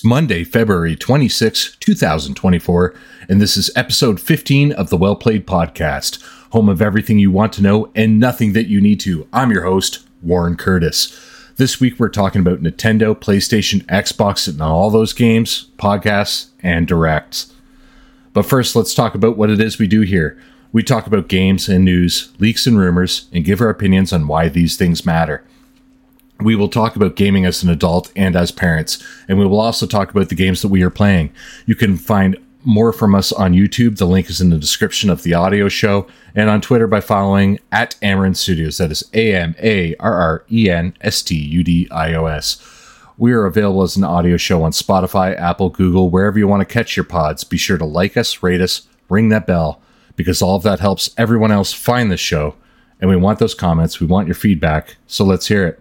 It's Monday, February 26, 2024, and this is episode 15 of the Well Played Podcast, home of everything you want to know and nothing that you need to. I'm your host, Warren Curtis. This week we're talking about Nintendo, PlayStation, Xbox, and all those games, podcasts, and directs. But first, let's talk about what it is we do here. We talk about games and news, leaks and rumors, and give our opinions on why these things matter. We will talk about gaming as an adult and as parents, and we will also talk about the games that we are playing. You can find more from us on YouTube. The link is in the description of the audio show, and on Twitter by following at Amarren Studios. That is A M A R R E N S T U D I O S. We are available as an audio show on Spotify, Apple, Google, wherever you want to catch your pods. Be sure to like us, rate us, ring that bell, because all of that helps everyone else find the show. And we want those comments. We want your feedback. So let's hear it.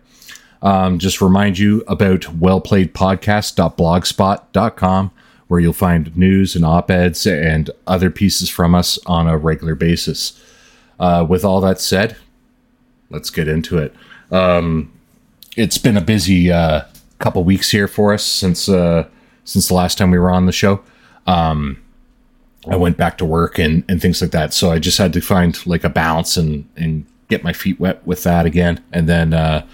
Um, just remind you about wellplayedpodcast.blogspot.com, where you'll find news and op eds and other pieces from us on a regular basis. Uh, with all that said, let's get into it. Um, it's been a busy uh, couple weeks here for us since uh, since the last time we were on the show. Um, I went back to work and, and things like that, so I just had to find like a balance and and get my feet wet with that again, and then uh,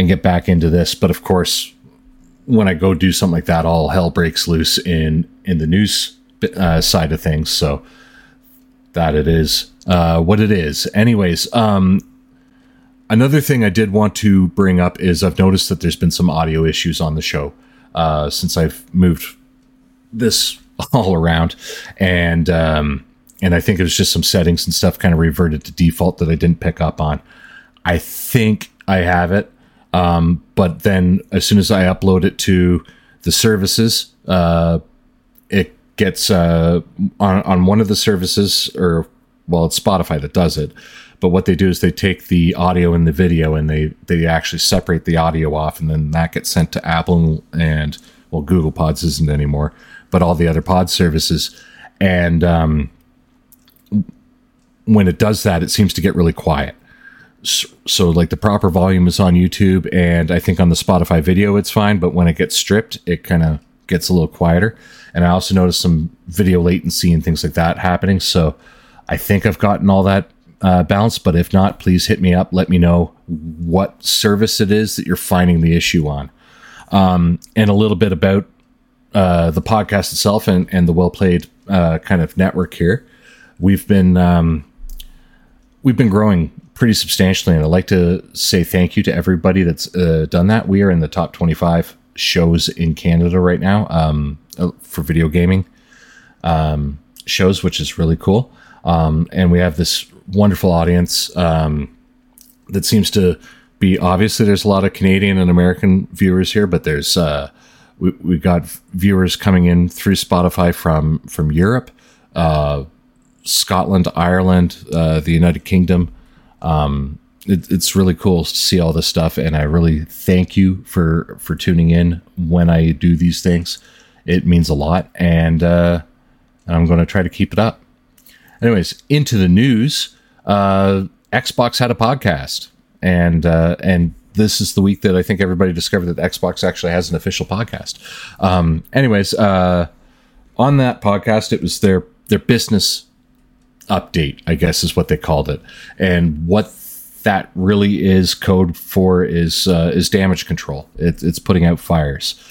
and get back into this. But of course, when I go do something like that, all hell breaks loose in in the news uh, side of things. So that it is uh, what it is. Anyways, um, another thing I did want to bring up is I've noticed that there's been some audio issues on the show uh, since I've moved this all around, and um, and I think it was just some settings and stuff kind of reverted to default that I didn't pick up on. I think I have it. Um, but then as soon as I upload it to the services, uh, it gets uh, on, on one of the services, or well, it's Spotify that does it. But what they do is they take the audio and the video and they, they actually separate the audio off, and then that gets sent to Apple and, well, Google Pods isn't anymore, but all the other pod services. And um, when it does that, it seems to get really quiet so like the proper volume is on YouTube and I think on the Spotify video it's fine, but when it gets stripped, it kind of gets a little quieter. And I also noticed some video latency and things like that happening. So I think I've gotten all that uh, balanced, but if not, please hit me up. Let me know what service it is that you're finding the issue on, um, and a little bit about uh, the podcast itself and, and the well played uh, kind of network here. We've been um, we've been growing pretty substantially. And I'd like to say thank you to everybody that's uh, done that. We are in the top 25 shows in Canada right now um, uh, for video gaming um, shows, which is really cool. Um, and we have this wonderful audience um, that seems to be obviously there's a lot of Canadian and American viewers here, but there's uh, we we got viewers coming in through Spotify from from Europe, uh, Scotland, Ireland, uh, the United Kingdom, um, it, it's really cool to see all this stuff, and I really thank you for for tuning in when I do these things. It means a lot, and uh, I'm going to try to keep it up. Anyways, into the news. Uh, Xbox had a podcast, and uh, and this is the week that I think everybody discovered that Xbox actually has an official podcast. Um, anyways, uh, on that podcast, it was their their business update, I guess is what they called it. And what that really is code for is uh, is damage control. It, it's putting out fires.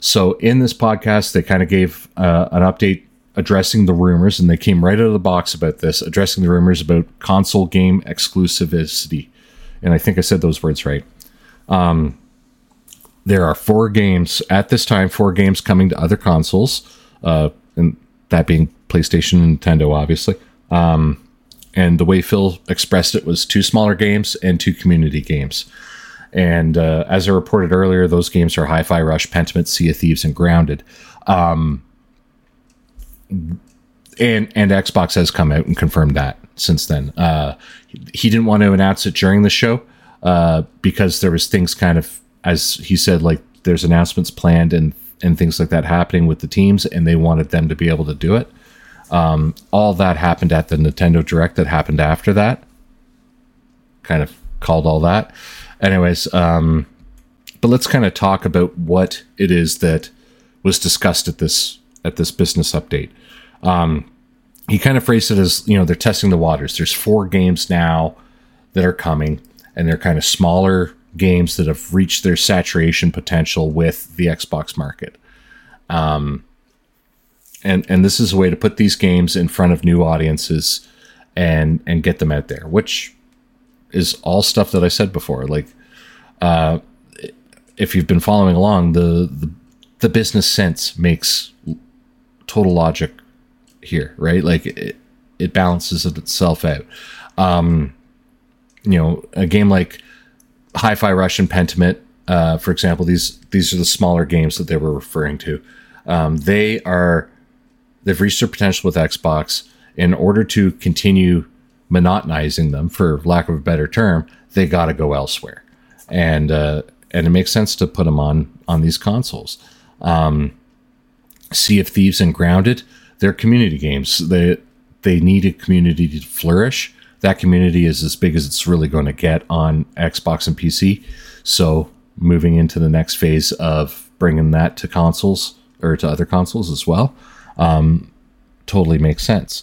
So in this podcast, they kind of gave uh, an update addressing the rumors, and they came right out of the box about this, addressing the rumors about console game exclusivity. And I think I said those words right. Um, there are four games at this time, four games coming to other consoles, uh, and that being PlayStation Nintendo, obviously. Um, and the way Phil expressed it was two smaller games and two community games. And uh, as I reported earlier, those games are Hi Fi Rush, Pentiment, Sea of Thieves, and Grounded. Um, and and Xbox has come out and confirmed that since then. Uh, he didn't want to announce it during the show uh, because there was things kind of, as he said, like there's announcements planned and and things like that happening with the teams, and they wanted them to be able to do it. Um, all that happened at the Nintendo Direct that happened after that. Kind of called all that. Anyways, um, but let's kind of talk about what it is that was discussed at this at this business update. Um, he kind of phrased it as you know they're testing the waters. There's four games now that are coming, and they're kind of smaller games that have reached their saturation potential with the Xbox market. Um, and and this is a way to put these games in front of new audiences and and get them out there, which is all stuff that I said before. Like, uh, if you've been following along, the the, the business sense makes total logic here, right? Like it, it balances itself out. Um, you know, a game like Hi-Fi Rush and Pentiment, uh, for example, these these are the smaller games that they were referring to. Um, they are they've reached their potential with Xbox. In order to continue monotonizing them, for lack of a better term, they got to go elsewhere, and uh, and it makes sense to put them on on these consoles. Um, sea of Thieves and Grounded, they're community games. They they need a community to flourish. That community is as big as it's really going to get on Xbox and PC. So moving into the next phase of bringing that to consoles or to other consoles as well, um, totally makes sense.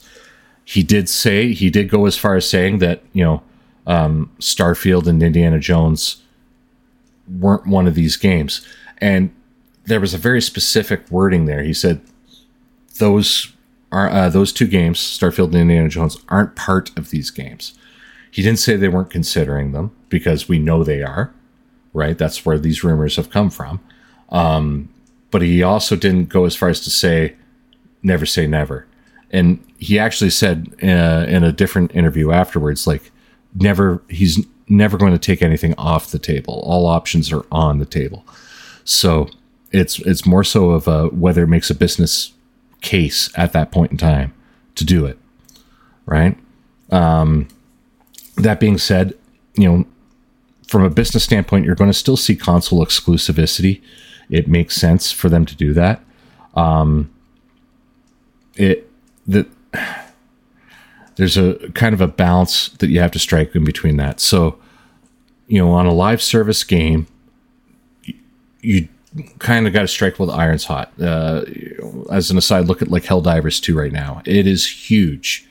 He did say he did go as far as saying that you know um, Starfield and Indiana Jones weren't one of these games, and there was a very specific wording there. He said those are uh, those two games, Starfield and Indiana Jones, aren't part of these games. He didn't say they weren't considering them because we know they are, right? That's where these rumors have come from. Um, but he also didn't go as far as to say never say never. And he actually said uh, in a different interview afterwards, like never, he's never going to take anything off the table. All options are on the table. So it's it's more so of a whether it makes a business case at that point in time to do it, right? Um, that being said, you know, from a business standpoint, you're going to still see console exclusivity. It makes sense for them to do that. Um, it that there's a kind of a balance that you have to strike in between that. So, you know, on a live service game, you kind of got to strike while the iron's hot. Uh, as an aside, look at like Helldivers 2 right now. It is huge,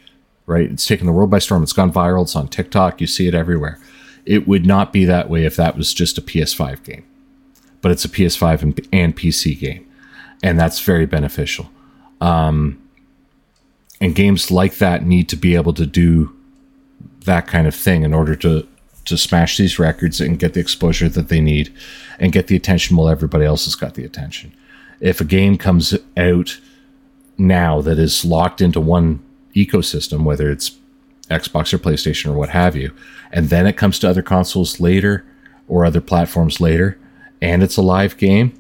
right? It's taken the world by storm. It's gone viral. It's on TikTok. You see it everywhere. It would not be that way if that was just a PS5 game, but it's a PS5 and, and PC game, and that's very beneficial. Um, and games like that need to be able to do that kind of thing in order to to smash these records and get the exposure that they need and get the attention while everybody else has got the attention. If a game comes out now that is locked into one ecosystem, whether it's Xbox or PlayStation or what have you, and then it comes to other consoles later or other platforms later, and it's a live game,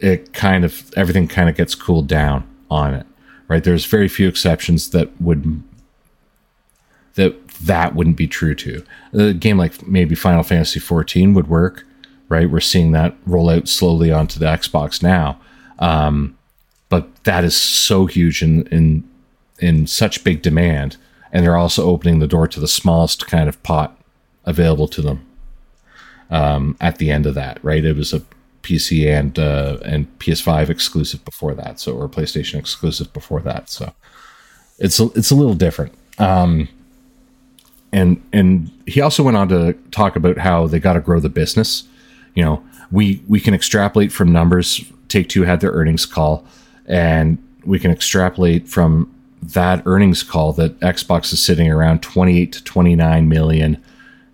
it kind of everything kind of gets cooled down on it. Right? There's very few exceptions that would that that wouldn't be true to. A game like maybe Final Fantasy 14 would work, right? We're seeing that roll out slowly onto the Xbox now. Um, but that is so huge in, in in such big demand, and they're also opening the door to the smallest kind of pot available to them. Um, at the end of that, right? It was a PC and uh, and PS5 exclusive before that, so or PlayStation exclusive before that. So it's a, it's a little different. Um, and and he also went on to talk about how they got to grow the business. You know, we we can extrapolate from numbers. Take Two had their earnings call, and we can extrapolate from that earnings call that Xbox is sitting around 28 to 29 million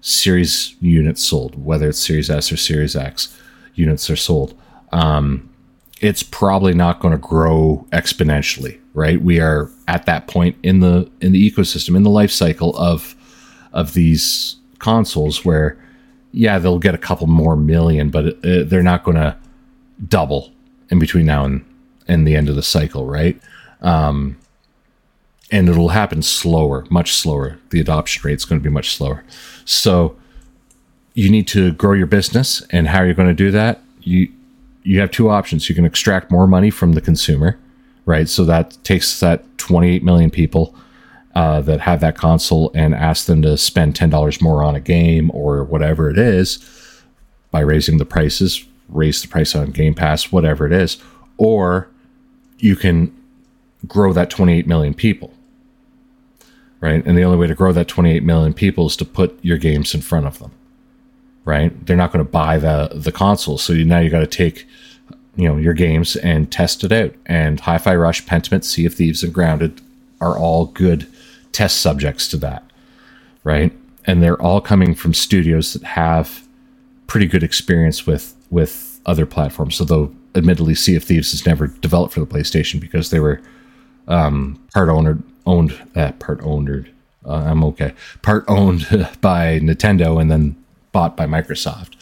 series units sold, whether it's Series S or Series X units are sold. Um, it's probably not going to grow exponentially, right? We are at that point in the in the ecosystem, in the life cycle of of these consoles where yeah they'll get a couple more million but it, they're not going to double in between now and and the end of the cycle right um, and it'll happen slower much slower the adoption rate is going to be much slower so you need to grow your business and how you're going to do that you you have two options you can extract more money from the consumer right so that takes that 28 million people uh, that have that console and ask them to spend ten dollars more on a game or whatever it is, by raising the prices, raise the price on Game Pass, whatever it is, or you can grow that 28 million people. Right? And the only way to grow that 28 million people is to put your games in front of them. Right? They're not going to buy the the console, so now you got to take you know your games and test it out. And Hi-Fi Rush, Pentiment, Sea of Thieves, and Grounded are all good test subjects to that, right? And they're all coming from studios that have pretty good experience with with other platforms. So though admittedly Sea of Thieves has never developed for the PlayStation because they were um, part owner owned uh, part owned uh, I'm okay part owned by Nintendo and then bought by Microsoft.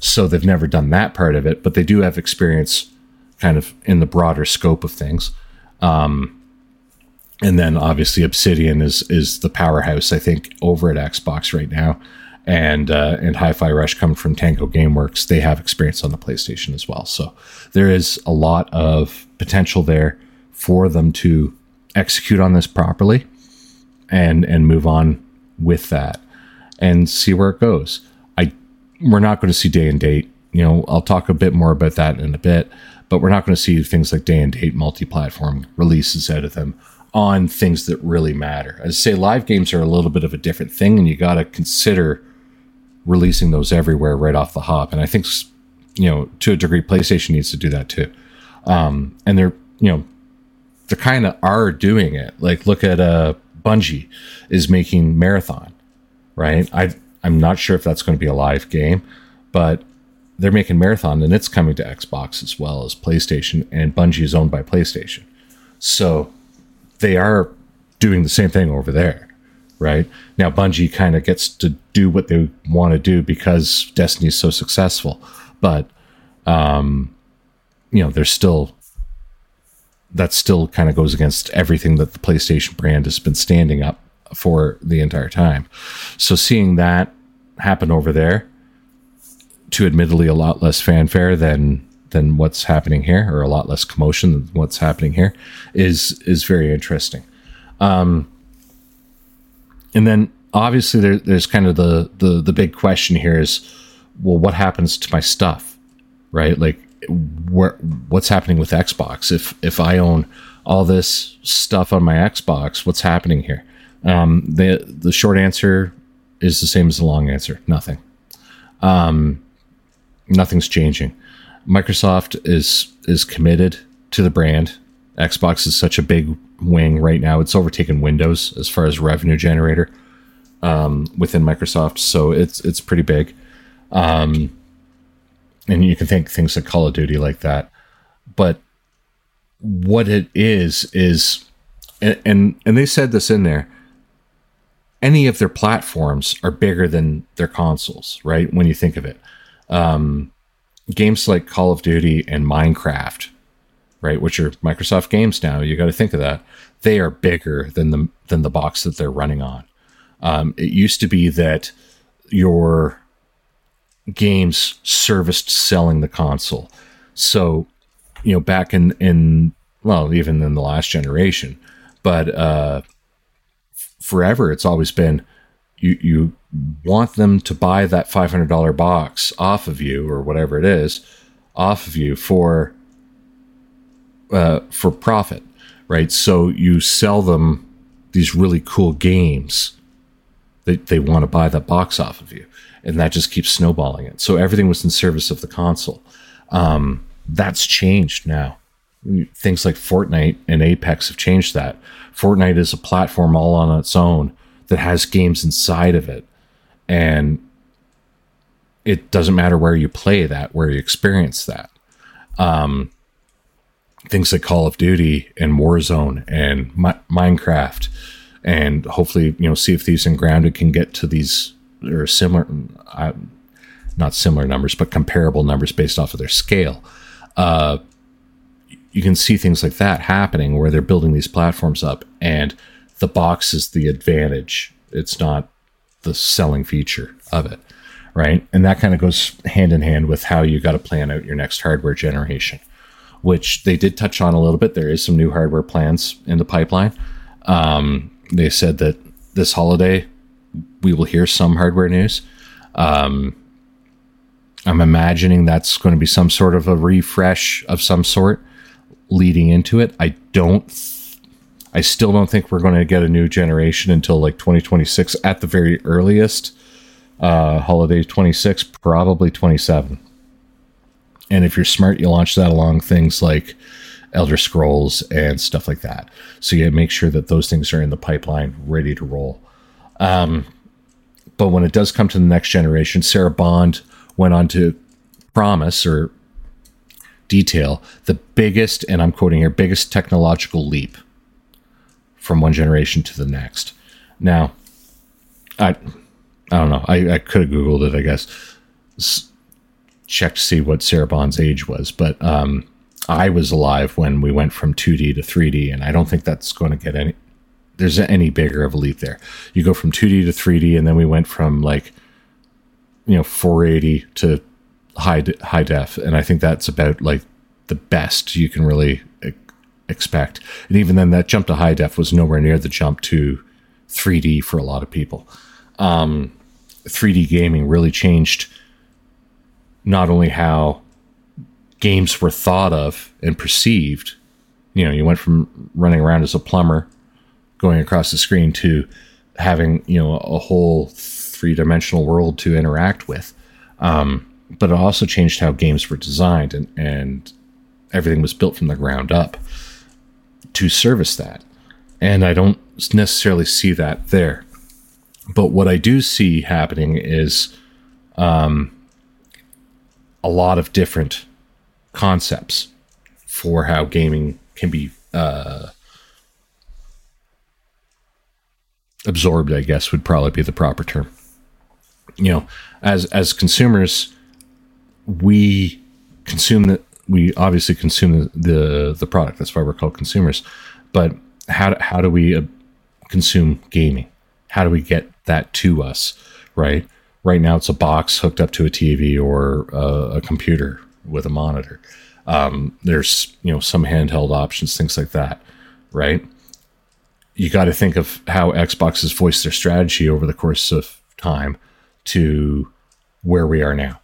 So they've never done that part of it, but they do have experience kind of in the broader scope of things. Um, and then obviously Obsidian is is the powerhouse I think over at Xbox right now, and uh, and Hi-Fi Rush coming from Tango GameWorks, they have experience on the PlayStation as well. So there is a lot of potential there for them to execute on this properly, and and move on with that, and see where it goes. We're not going to see day and date. You know, I'll talk a bit more about that in a bit, but we're not going to see things like day and date multi-platform releases out of them on things that really matter. As I say, live games are a little bit of a different thing, and you got to consider releasing those everywhere right off the hop. And I think, you know, to a degree, PlayStation needs to do that too. Um, and they're, you know, they kind of are doing it. Like, look at uh, Bungie is making Marathon, right? I I'm not sure if that's going to be a live game, but they're making Marathon, and it's coming to Xbox as well as PlayStation. And Bungie is owned by PlayStation, so they are doing the same thing over there, right? Now Bungie kind of gets to do what they want to do because Destiny is so successful, but um, you know, there's still that still kind of goes against everything that the PlayStation brand has been standing up for the entire time. So seeing that happen over there, to admittedly a lot less fanfare than than what's happening here, or a lot less commotion than what's happening here, is is very interesting. Um, and then obviously there, there's kind of the, the the big question here is, well, what happens to my stuff, right? Like, where what's happening with Xbox? If if I own all this stuff on my Xbox, what's happening here? Um, the the short answer is the same as the long answer. Nothing. Um, nothing's changing. Microsoft is is committed to the brand. Xbox is such a big wing right now; it's overtaken Windows as far as revenue generator um, within Microsoft. So it's it's pretty big, um, and you can think things like Call of Duty like that. But what it is is, and and, and they said this in there. Any of their platforms are bigger than their consoles, right? When you think of it, um, games like Call of Duty and Minecraft, right, which are Microsoft games now, you got to think of that. They are bigger than the than the box that they're running on. Um, it used to be that your games serviced selling the console. So, you know, back in in well, even in the last generation, but uh, forever, it's always been you you want them to buy that $500 box off of you or whatever it is off of you for uh, for profit right? So you sell them these really cool games that they want to buy that box off of you and that just keeps snowballing it. So everything was in service of the console. Um, that's changed now things like fortnite and apex have changed that fortnite is a platform all on its own that has games inside of it and it doesn't matter where you play that, where you experience that. Um, things like Call of Duty and Warzone and Mi- Minecraft, and hopefully, you know, Sea of Thieves and Grounded can get to these or similar, uh, not similar numbers, but comparable numbers based off of their scale. Uh, you can see things like that happening where they're building these platforms up, and the box is the advantage. It's not the selling feature of it, right? And that kind of goes hand in hand with how you got to plan out your next hardware generation, which they did touch on a little bit. There is some new hardware plans in the pipeline. Um, they said that this holiday we will hear some hardware news. Um, I'm imagining that's going to be some sort of a refresh of some sort leading into it. I don't I still don't think we're going to get a new generation until like 2026 at the very earliest. Uh, holiday 26, probably 27. And if you're smart, you launch that along things like Elder Scrolls and stuff like that. So you make sure that those things are in the pipeline, ready to roll. Um, but when it does come to the next generation, Sarah Bond went on to promise or detail the biggest, and I'm quoting here, biggest technological leap from one generation to the next. Now, I I don't know. I, I could have googled it. I guess S- checked to see what Sarah Bond's age was, but um, I was alive when we went from 2D to 3D, and I don't think that's going to get any. There's any bigger of a leap there. You go from 2D to 3D, and then we went from like, you know, 480 to high high def, and I think that's about like the best you can really expect. And even then, that jump to high def was nowhere near the jump to 3D for a lot of people. Um, 3D gaming really changed not only how games were thought of and perceived. You know, you went from running around as a plumber, going across the screen, to having you know a whole three dimensional world to interact with. Um, but it also changed how games were designed, and, and everything was built from the ground up to service that. And I don't necessarily see that there. But what I do see happening is um, a lot of different concepts for how gaming can be uh, absorbed. I guess would probably be the proper term. You know, as as consumers, we consume the we obviously consume the, the, the product. That's why we're called consumers. But how how do we uh, consume gaming? How do we get that to us? Right. Right now, it's a box hooked up to a TV or a, a computer with a monitor. Um, there's you know some handheld options, things like that. Right. You got to think of how Xbox has voiced their strategy over the course of time to where we are now,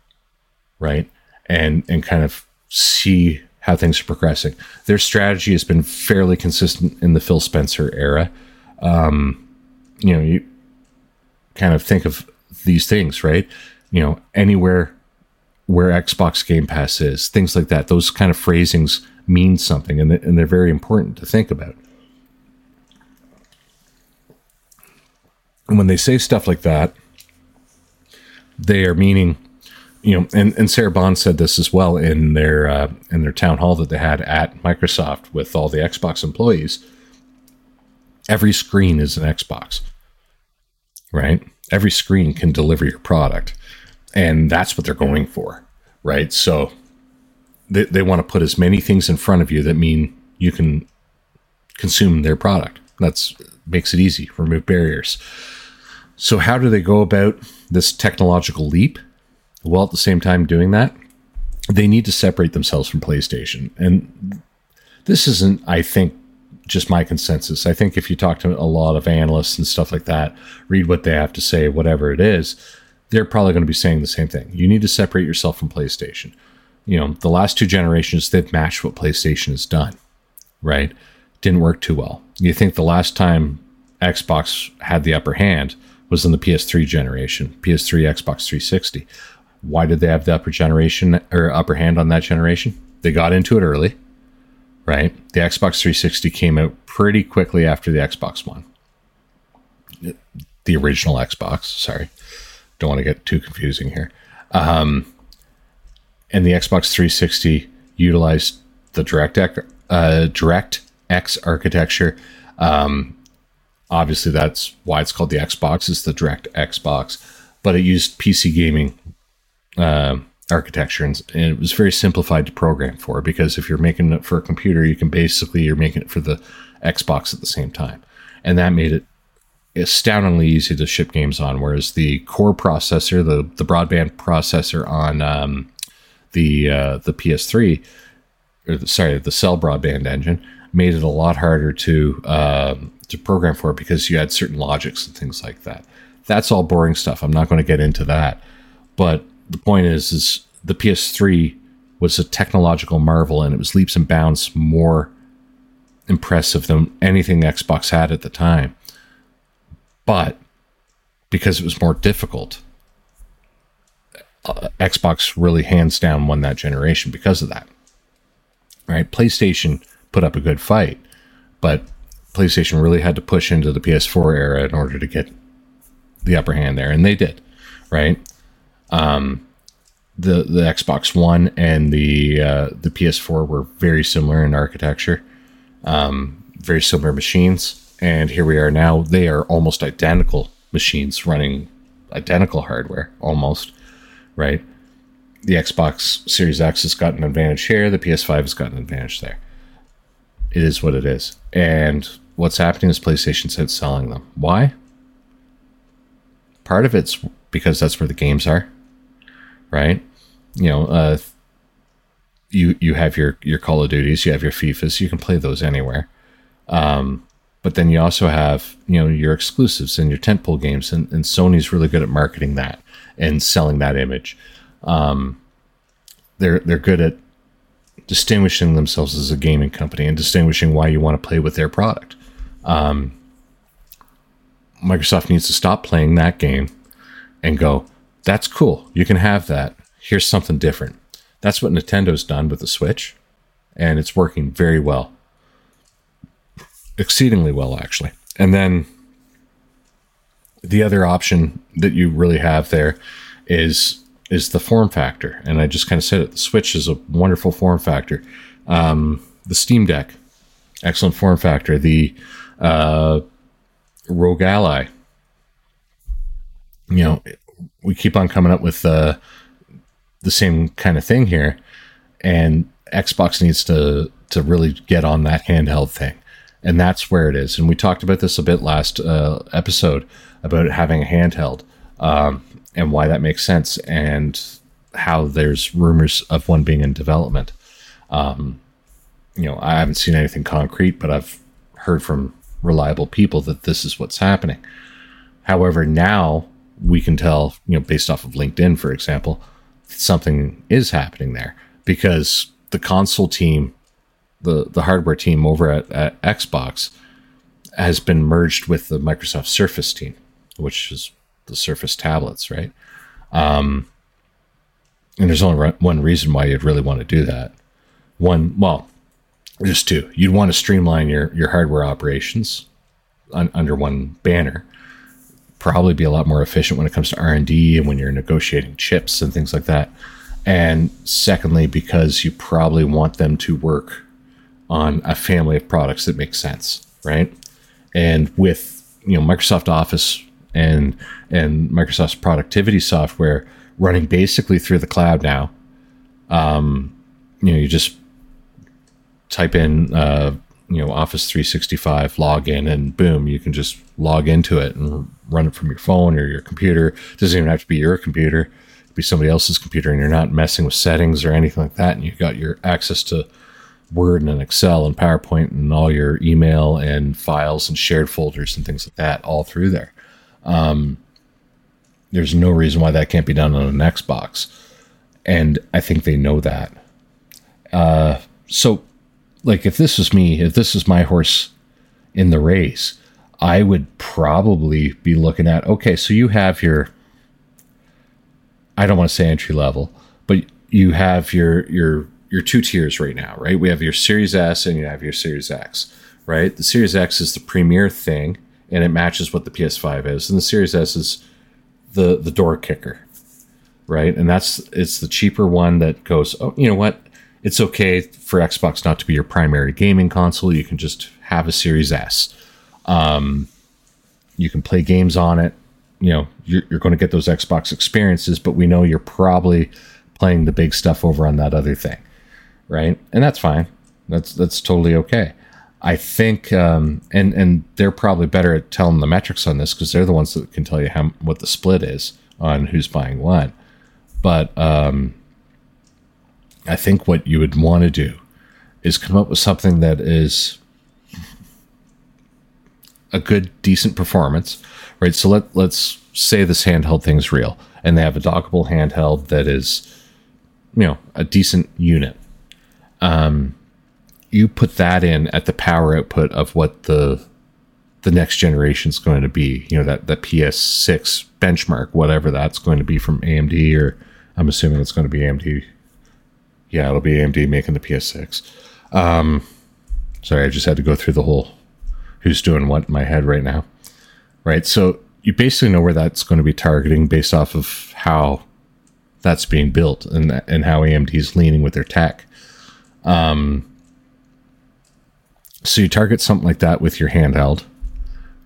right? And and kind of see how things are progressing. Their strategy has been fairly consistent in the Phil Spencer era. Um, you know, you kind of think of these things, right? You know, anywhere where Xbox Game Pass is, things like that. Those kind of phrasings mean something, and, and they're very important to think about. And when they say stuff like that, they are meaning you know, and, and Sarah Bond said this as well in their uh, in their town hall that they had at Microsoft with all the Xbox employees. Every screen is an Xbox, right? Every screen can deliver your product, and that's what they're going for, right? So they they want to put as many things in front of you that mean you can consume their product. That's makes it easy, remove barriers. So how do they go about this technological leap? While at the same time doing that, they need to separate themselves from PlayStation. And this isn't, I think, just my consensus. I think if you talk to a lot of analysts and stuff like that, read what they have to say, whatever it is, they're probably going to be saying the same thing. You need to separate yourself from PlayStation. You know, the last two generations, they've matched what PlayStation has done, right? Didn't work too well. You think the last time Xbox had the upper hand was in the PS3 generation, PS3, Xbox 360. Why did they have the upper generation or upper hand on that generation? They got into it early, right? The Xbox 360 came out pretty quickly after the Xbox One. The original Xbox, sorry. Don't want to get too confusing here. Um, and the Xbox 360 utilized the Direct, uh, X architecture. Um, obviously, that's why it's called the Xbox. It's the Direct Xbox, but it used PC gaming uh, architecture, and, and, it was very simplified to program for. Because if you're making it for a computer, you can basically you're making it for the Xbox at the same time, and that made it astoundingly easy to ship games on. Whereas the core processor, the the broadband processor on um, the uh, the PS3, or the, sorry, the cell broadband engine, made it a lot harder to uh, to program for because you had certain logics and things like that. That's all boring stuff. I'm not going to get into that, but the point is is the PS3 was a technological marvel and it was leaps and bounds more impressive than anything Xbox had at the time. But because it was more difficult, uh, Xbox really hands down won that generation because of that. Right? PlayStation put up a good fight, but PlayStation really had to push into the PS4 era in order to get the upper hand there, and they did. Right? Um, the the Xbox One and the uh, the PS4 were very similar in architecture, um, very similar machines, and here we are now. They are almost identical machines running identical hardware, almost right. The Xbox Series X has got an advantage here. The PS5 has got an advantage there. It is what it is, and what's happening is PlayStation's outselling them. Why? Part of it's because that's where the games are right? You know, uh, you you have your your Call of Duties, you have your FIFAs, you can play those anywhere. Um, but then you also have you know your exclusives and your tentpole games, and, and Sony's really good at marketing that and selling that image. Um, they're they're good at distinguishing themselves as a gaming company and distinguishing why you want to play with their product. Um, Microsoft needs to stop playing that game and go, that's cool. You can have that. Here's something different. That's what Nintendo's done with the Switch, and it's working very well. Exceedingly well, actually. And then the other option that you really have there is is the form factor. And I just kind of said it. The Switch is a wonderful form factor. Um, the Steam Deck, excellent form factor. The uh, ROG Ally, you know, we keep on coming up with uh, the same kind of thing here, and Xbox needs to to really get on that handheld thing, and that's where it is. And we talked about this a bit last uh, episode about having a handheld um, and why that makes sense, and how there's rumors of one being in development. Um, you know, I haven't seen anything concrete, but I've heard from reliable people that this is what's happening. However, now we can tell, you know, based off of LinkedIn, for example, something is happening there because the console team, the the hardware team over at, at Xbox, has been merged with the Microsoft Surface team, which is the Surface tablets, right? Um, and there's only one reason why you'd really want to do that. One, well, there's two. You'd want to streamline your your hardware operations un, under one banner probably be a lot more efficient when it comes to r&d and when you're negotiating chips and things like that. And secondly because you probably want them to work on a family of products that makes sense right? And with you know microsoft office and and microsoft's productivity software running basically through the cloud now um you know you just type in uh you know office 365 login and boom you can just log into it and run it from your phone or your computer. It doesn't even have to be your computer. It could be somebody else's computer and you're not messing with settings or anything like that. And you've got your access to Word and Excel and PowerPoint and all your email and files and shared folders and things like that all through there. Um, there's no reason why that can't be done on an Xbox. And I think they know that. Uh, so, like, if this was me, if this is my horse in the race, I would probably be looking at okay, so you have your I don't want to say entry level, but you have your your your two tiers right now, right? We have your Series S and you have your Series X, right? The Series X is the premier thing and it matches what the PS5 is, and the Series S is the the door kicker, right? And that's it's the cheaper one that goes, oh, you know what? It's okay for Xbox not to be your primary gaming console. You can just have a Series S um, you can play games on it. You know, you're, you're going to get those Xbox experiences, but we know you're probably playing the big stuff over on that other thing, right? And that's fine. That's that's totally okay. I think, um, and and they're probably better at telling the metrics on this because they're the ones that can tell you how what the split is on who's buying what. But um, I think what you would want to do is come up with something that is a good, decent performance, right? So let let's say this handheld thing's real, and they have a dockable handheld that is you know a decent unit. Um, you put that in at the power output of what the the next generation is going to be. You know that the PS6 benchmark, whatever that's going to be from AMD, or I'm assuming it's going to be AMD. Yeah, it'll be AMD making the PS6. Um, sorry, I just had to go through the whole who's doing what in my head right now. Right, so you basically know where that's going to be targeting based off of how that's being built and and how AMD is leaning with their tech. Um, so you target something like that with your handheld,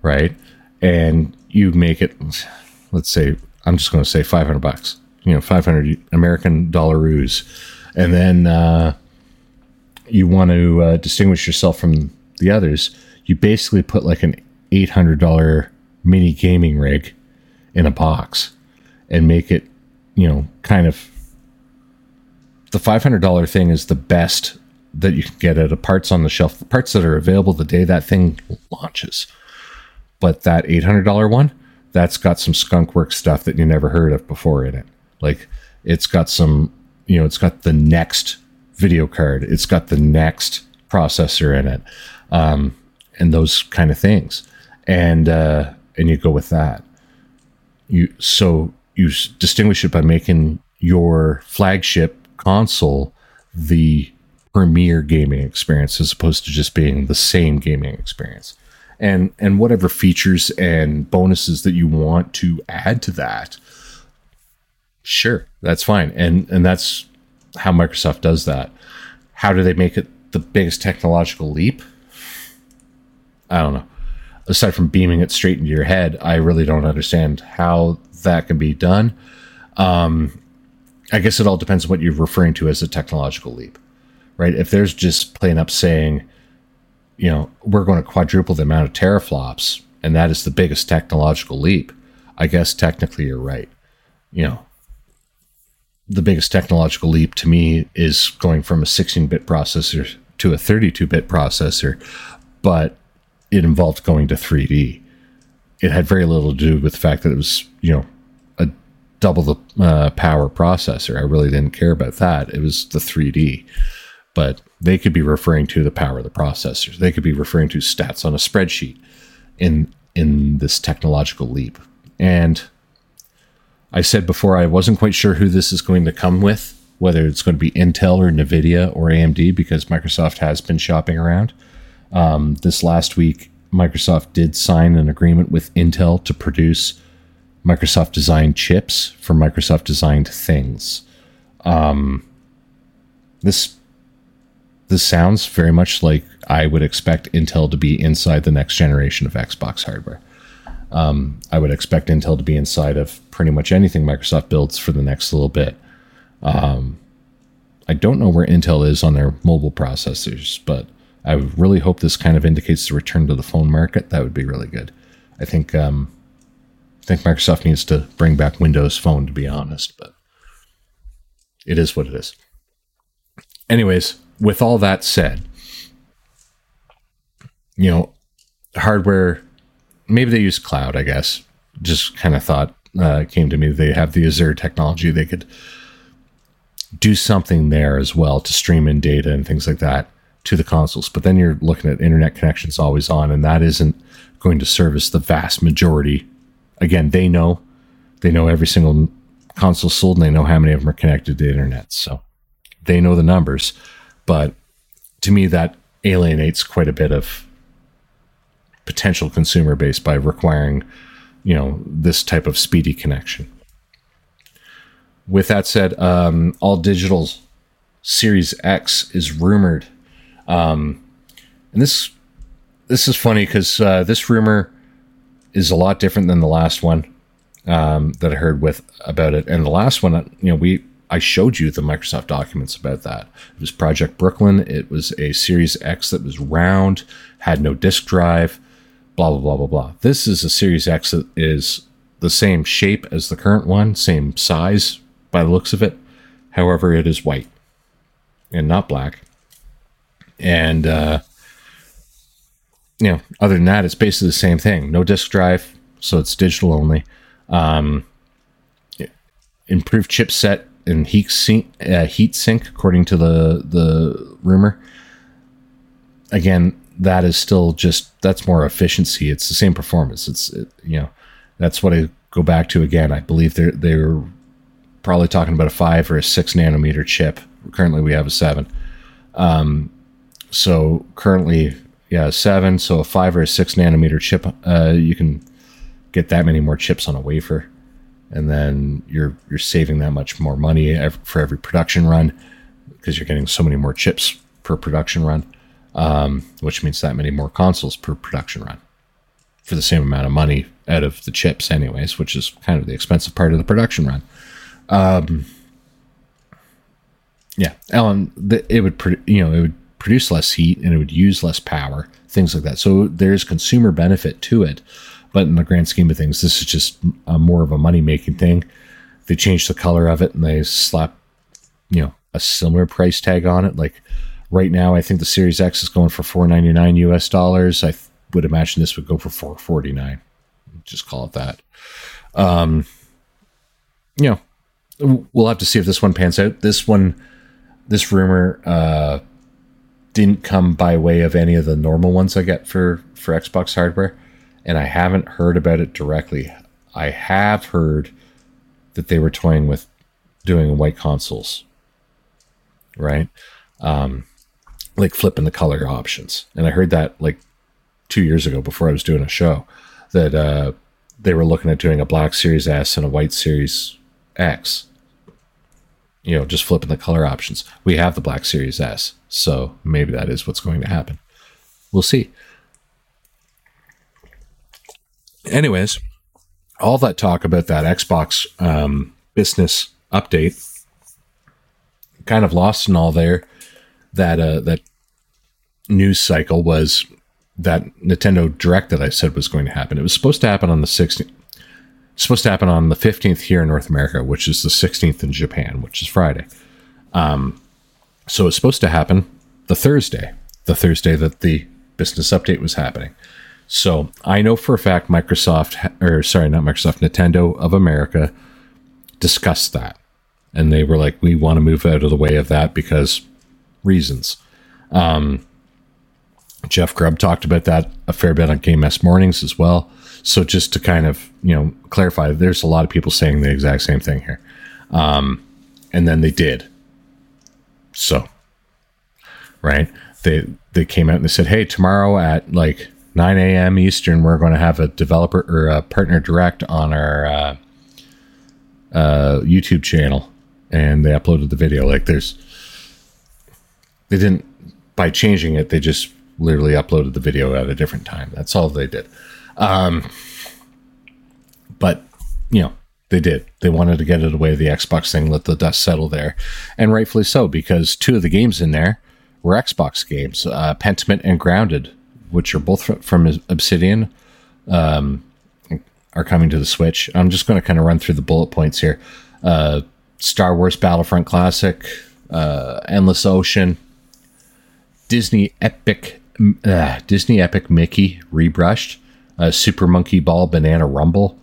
right? And you make it, let's say, I'm just going to say 500 bucks, you know, 500 American dollaroos. And then uh, you want to uh, distinguish yourself from the others. You basically put like an $800 mini gaming rig in a box and make it, you know, kind of the $500 thing is the best that you can get at a parts on the shelf, the parts that are available the day that thing launches. But that $800 one, that's got some skunk work stuff that you never heard of before in it. Like it's got some, you know, it's got the next video card, it's got the next processor in it, um, and those kind of things. And, uh, and you go with that. You, so you distinguish it by making your flagship console the premier gaming experience as opposed to just being the same gaming experience and and whatever features and bonuses that you want to add to that sure that's fine. And and that's how microsoft does that. How do they make it the biggest technological leap? I don't know. Aside from beaming it straight into your head i really don't understand how that can be done. Um i guess it all depends on what you're referring to as a technological leap right? If there's just plain up saying you know, we're going to quadruple the amount of teraflops, and that is the biggest technological leap. I guess technically you're right. You know, the biggest technological leap to me is going from a 16 bit processor to a 32 bit processor, but it involved going to 3D. It had very little to do with the fact that it was, you know, a double the uh, power processor. I really didn't care about that. It was the 3D. But they could be referring to the power of the processors. They could be referring to stats on a spreadsheet in in this technological leap. And I said before I wasn't quite sure who this is going to come with, whether it's going to be Intel or Nvidia or AMD, because Microsoft has been shopping around. Um, this last week, Microsoft did sign an agreement with Intel to produce Microsoft designed chips for Microsoft designed things. Um, this this sounds very much like I would expect Intel to be inside the next generation of Xbox hardware. Um, I would expect Intel to be inside of pretty much anything Microsoft builds for the next little bit. Um, I don't know where Intel is on their mobile processors, but I really hope this kind of indicates the return to the phone market. That would be really good. I think um, I think Microsoft needs to bring back Windows Phone, to be honest, but it is what it is. Anyways, with all that said, you know, hardware, maybe they use cloud, I guess. Just kind of thought, uh, came to me, they have the Azure technology. They could do something there as well to stream in data and things like that to the consoles. But then you're looking at internet connections always on, and that isn't going to service the vast majority. Again, they know, they know every single console sold, and they know how many of them are connected to the internet. So they know the numbers. But to me, that alienates quite a bit of potential consumer base by requiring, you know, this type of speedy connection. With that said, um, all digital Series X is rumored, um, and this this is funny because uh, this rumor is a lot different than the last one um, that I heard with about it. And the last one, you know, we I showed you the Microsoft documents about that. It was Project Brooklin. It was a Series X that was round, had no disk drive, blah, blah, blah, blah, blah. This is a Series X that is the same shape as the current one, same size by the looks of it. However, it is white and not black. And, uh, you know, other than that, it's basically the same thing. No disk drive, so it's digital only. Um, improved chipset and heat sink, uh, heat sink, according to the the rumor. Again, that is still just that's more efficiency. It's the same performance. It's it, you know that's what I go back to again. I believe they're they're probably talking about a five or a six nanometer chip. Currently, we have a seven. Um, so currently, yeah, seven. So a five or a six nanometer chip, uh, you can get that many more chips on a wafer, and then you're you're saving that much more money for every production run because you're getting so many more chips per production run um, which means that many more consoles per production run for the same amount of money out of the chips, anyways, which is kind of the expensive part of the production run. Um, yeah, Ellen, the, it would you know it would produce less heat and it would use less power, things like that. So there's consumer benefit to it, but in the grand scheme of things, this is just a, more of a money making thing. They change the color of it and they slap, you know, a similar price tag on it, like Right now, I think the Series X is going for 499 US dollars. I th- would imagine this would go for 449. Just call it that. Um, you know, we'll have to see if this one pans out. This one, this rumor, uh, didn't come by way of any of the normal ones I get for for Xbox hardware, and I haven't heard about it directly. I have heard that they were toying with doing white consoles, right? Um, like flipping the color options. And I heard that like two years ago before I was doing a show that uh, they were looking at doing a black Series S and a white Series X. You know, just flipping the color options. We have the black Series S, so maybe that is what's going to happen. We'll see. Anyways, all that talk about that Xbox um, business update kind of lost in all there that uh, that news cycle was that Nintendo Direct that I said was going to happen. It was supposed to happen on the 16th. Supposed to happen on the 15th here in North America, which is the 16th in Japan, which is Friday. Um, so it's supposed to happen the Thursday, the Thursday that the business update was happening. So I know for a fact Microsoft, or sorry, not Microsoft, Nintendo of America discussed that. And they were like, we want to move out of the way of that because reasons. Um, Jeff Grubb talked about that a fair bit on Game Mornings as well. So just to kind of you know clarify, there's a lot of people saying the exact same thing here, um, and then they did. So, right? They they came out and they said, "Hey, tomorrow at like 9 a.m. Eastern, we're going to have a developer or a partner direct on our uh, uh, YouTube channel," and they uploaded the video. Like, there's they didn't by changing it, they just literally uploaded the video at a different time. That's all they did. Um, but you know, they did. They wanted to get it away the Xbox thing, let the dust settle there, and rightfully so because two of the games in there were Xbox games, uh, Pentiment and Grounded, which are both from Obsidian, um, are coming to the Switch. I'm just going to kind of run through the bullet points here. Uh, Star Wars Battlefront Classic, uh, Endless Ocean, Disney Epic uh, Disney Epic Mickey rebrushed, uh, Super Monkey Ball Banana Rumble,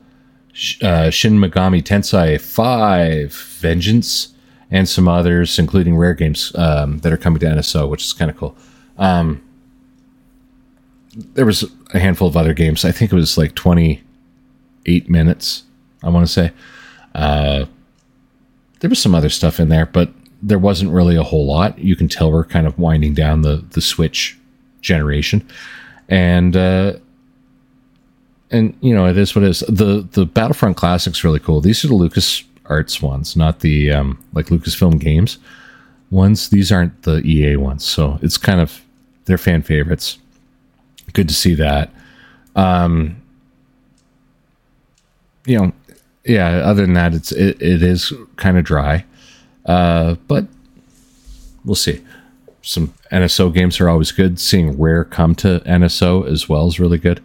uh, Shin Megami Tensei 5 Vengeance, and some others, including rare games um, that are coming to NSO, which is kind of cool. Um, there was a handful of other games. I think it was like 28 minutes, I want to say. Uh, there was some other stuff in there, but there wasn't really a whole lot. You can tell we're kind of winding down the, the Switch generation, and uh, and you know it is what it is. The the Battlefront Classic's really cool. These are the Lucas Arts ones, not the um, like Lucasfilm Games ones. These aren't the EA ones, so it's kind of they're fan favorites. Good to see that. Um, you know, yeah. Other than that, it's it, it is kind of dry, uh, but we'll see some NSO games are always good. Seeing Rare come to NSO as well is really good.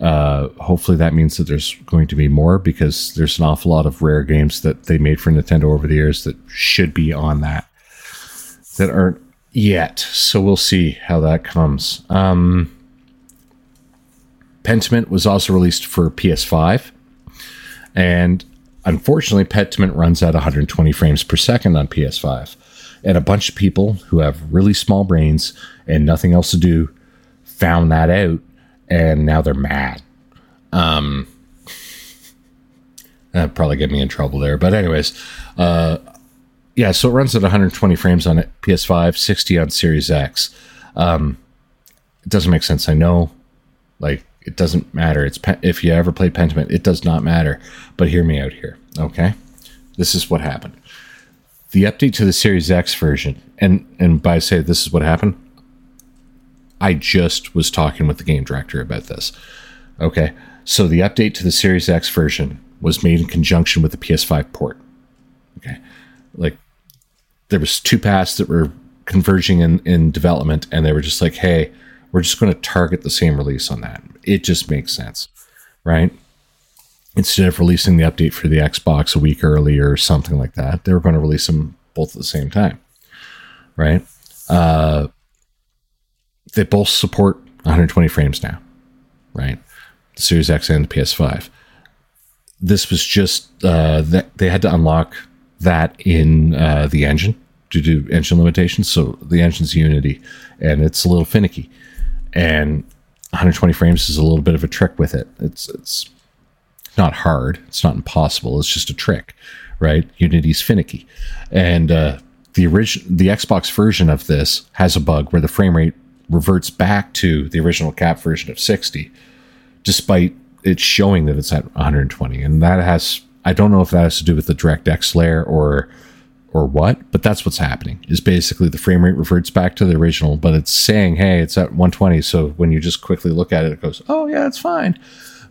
Uh, hopefully that means that there's going to be more because there's an awful lot of rare games that they made for Nintendo over the years that should be on that that aren't yet. So we'll see how that comes. Um, Pentiment was also released for PS5, and Unfortunately, Pentiment runs at 120 frames per second on PS5. And a bunch of people who have really small brains and nothing else to do found that out and now they're mad. Um, that probably get me in trouble there. But, anyways, uh, yeah, so it runs at 120 frames on PS5, 60 on Series X. Um, it doesn't make sense. I know, like, it doesn't matter. It's if you ever played Pentiment, it does not matter. But hear me out here, okay? This is what happened. The update to the Series X version, and and by say this is what happened. I just was talking with the game director about this. Okay, so the update to the Series X version was made in conjunction with the PS5 port. Okay, like there was two paths that were converging in, in development and they were just like hey we're just going to target the same release on that it just makes sense right instead of releasing the update for the xbox a week earlier or something like that they were going to release them both at the same time right uh, they both support 120 frames now right the series x and the ps5 this was just uh, that they had to unlock that in uh, the engine due to engine limitations. So the engine's Unity, and it's a little finicky, and 120 frames is a little bit of a trick with it. It's it's not hard. It's not impossible. It's just a trick, right? Unity's finicky, and uh, the original the Xbox version of this has a bug where the frame rate reverts back to the original cap version of 60, despite it showing that it's at 120, and that has I don't know if that has to do with the DirectX layer or or what, but that's what's happening. Is basically the frame rate reverts back to the original, but it's saying, "Hey, it's at 120." So when you just quickly look at it, it goes, "Oh yeah, it's fine."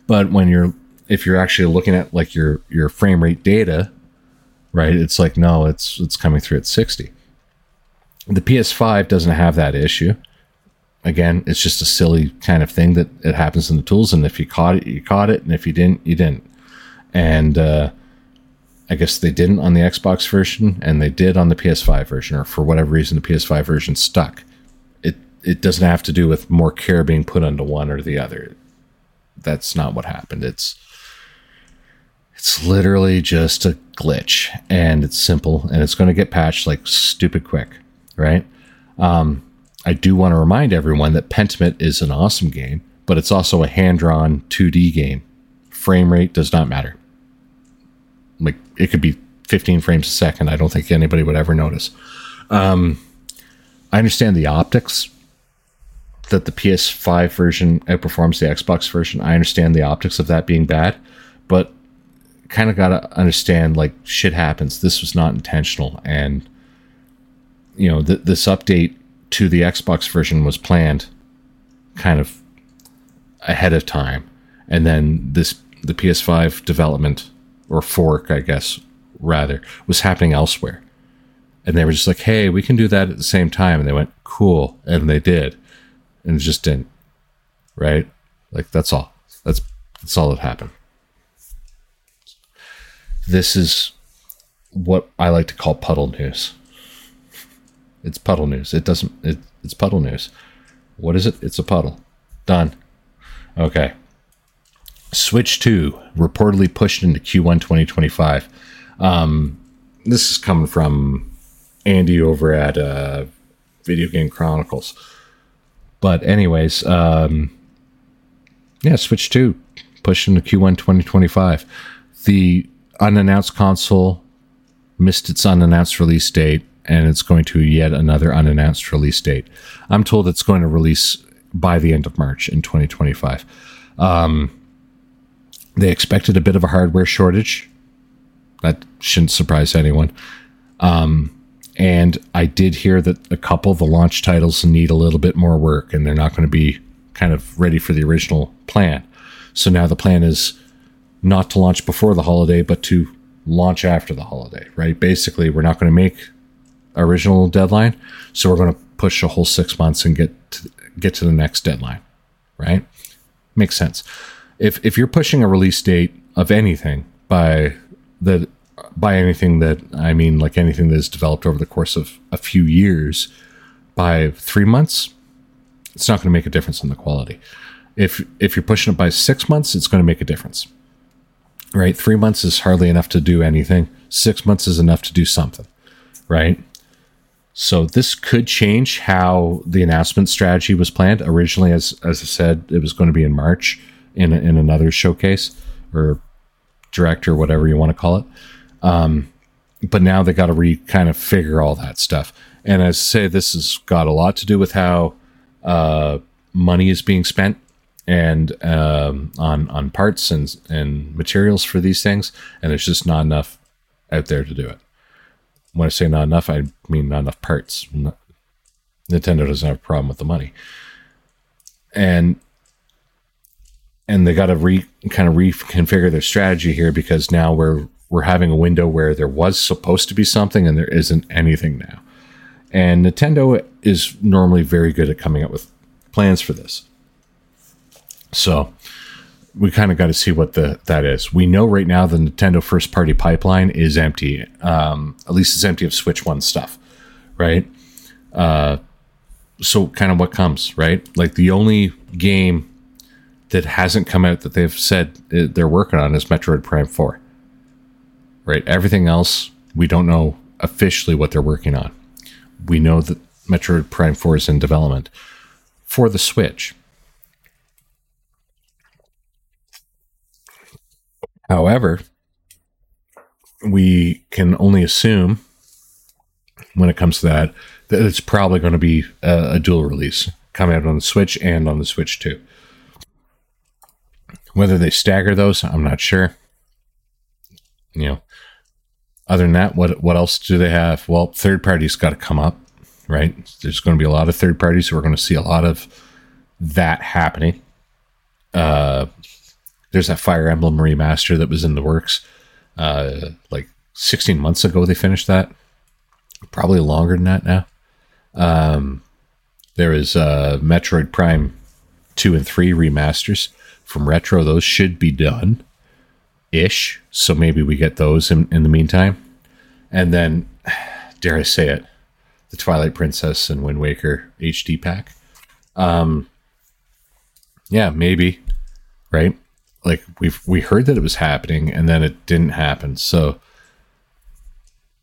But when you're if you're actually looking at like your your frame rate data, right? It's like, "No, it's it's coming through at 60." The PS5 doesn't have that issue. Again, it's just a silly kind of thing that it happens in the tools and if you caught it, you caught it, and if you didn't, you didn't and uh, I guess they didn't on the Xbox version, and they did on the PS5 version, or for whatever reason, the PS5 version stuck. It it doesn't have to do with more care being put onto one or the other. That's not what happened. It's it's literally just a glitch, and it's simple, and it's going to get patched like stupid quick, right? Um, I do want to remind everyone that Pentiment is an awesome game, but it's also a hand drawn 2D game. Frame rate does not matter like it could be 15 frames a second. I don't think anybody would ever notice. Um, I understand the optics that the PS5 version outperforms the Xbox version. I understand the optics of that being bad, but kind of got to understand like shit happens. This was not intentional. And, you know, th- this update to the Xbox version was planned kind of ahead of time. And then this, the PS5 development or fork, I guess, rather, was happening elsewhere. And they were just like, hey, we can do that at the same time. And they went, cool. And they did. And it just didn't. Right? Like, that's all. That's, that's all that happened. This is what I like to call puddle news. It's puddle news. It doesn't, it, it's puddle news. What is it? It's a puddle. Done. Okay. Switch 2 reportedly pushed into Q1 2025. Um, this is coming from Andy over at uh, Video Game Chronicles. But, anyways, um, yeah, Switch 2 pushed into Q1 2025. The unannounced console missed its unannounced release date, and it's going to yet another unannounced release date. I'm told it's going to release by the end of March in 2025. Um, they expected a bit of a hardware shortage. That shouldn't surprise anyone. Um, and I did hear that a couple of the launch titles need a little bit more work and they're not going to be kind of ready for the original plan. So now the plan is not to launch before the holiday, but to launch after the holiday, right? Basically, we're not going to make original deadline, so we're going to push a whole six months and get to, get to the next deadline, right? Makes sense if if you're pushing a release date of anything by the by anything that I mean like anything that is developed over the course of a few years by 3 months it's not going to make a difference in the quality if if you're pushing it by 6 months it's going to make a difference right? Three months is hardly enough to do anything. Six months is enough to do something, right? So this could change how the announcement strategy was planned. Originally, as as I said, it was going to be in March in in another showcase or direct or whatever you want to call it. Um, but now they got to re kind of figure all that stuff. And as I say, this has got a lot to do with how uh, money is being spent and um, on on parts and and materials for these things, and there's just not enough out there to do it when I say not enough, I mean not enough parts. Not, Nintendo doesn't have a problem with the money, and and they got to re kind of reconfigure their strategy here because now we're we're having a window where there was supposed to be something and there isn't anything now. And Nintendo is normally very good at coming up with plans for this. So we kind of got to see what the that is. We know right now the Nintendo first party pipeline is empty. Um, at least it's empty of Switch One stuff, right? Uh, so kind of what comes, right? Like the only game that hasn't come out that they've said uh, they're working on is Metroid Prime Four, right? Everything else we don't know officially what they're working on. We know that Metroid Prime Four is in development for the Switch However, we can only assume when it comes to that that it's probably going to be a, a dual release coming out on the Switch and on the Switch 2. Whether they stagger those, I'm not sure. You know, other than that, what what else do they have? Well, third parties got to come up, right? There's going to be a lot of third parties, so we're going to see a lot of that happening. Uh, there's that Fire Emblem remaster that was in the works. Uh, like 16 months ago, they finished that. Probably longer than that now. Um, there is uh, Metroid Prime 2 and 3 remasters from Retro. Those should be done ish. So maybe we get those in, in the meantime. And then, dare I say it, the Twilight Princess and Wind Waker HD pack. Um, yeah, maybe, right? Like we've we heard that it was happening and then it didn't happen. So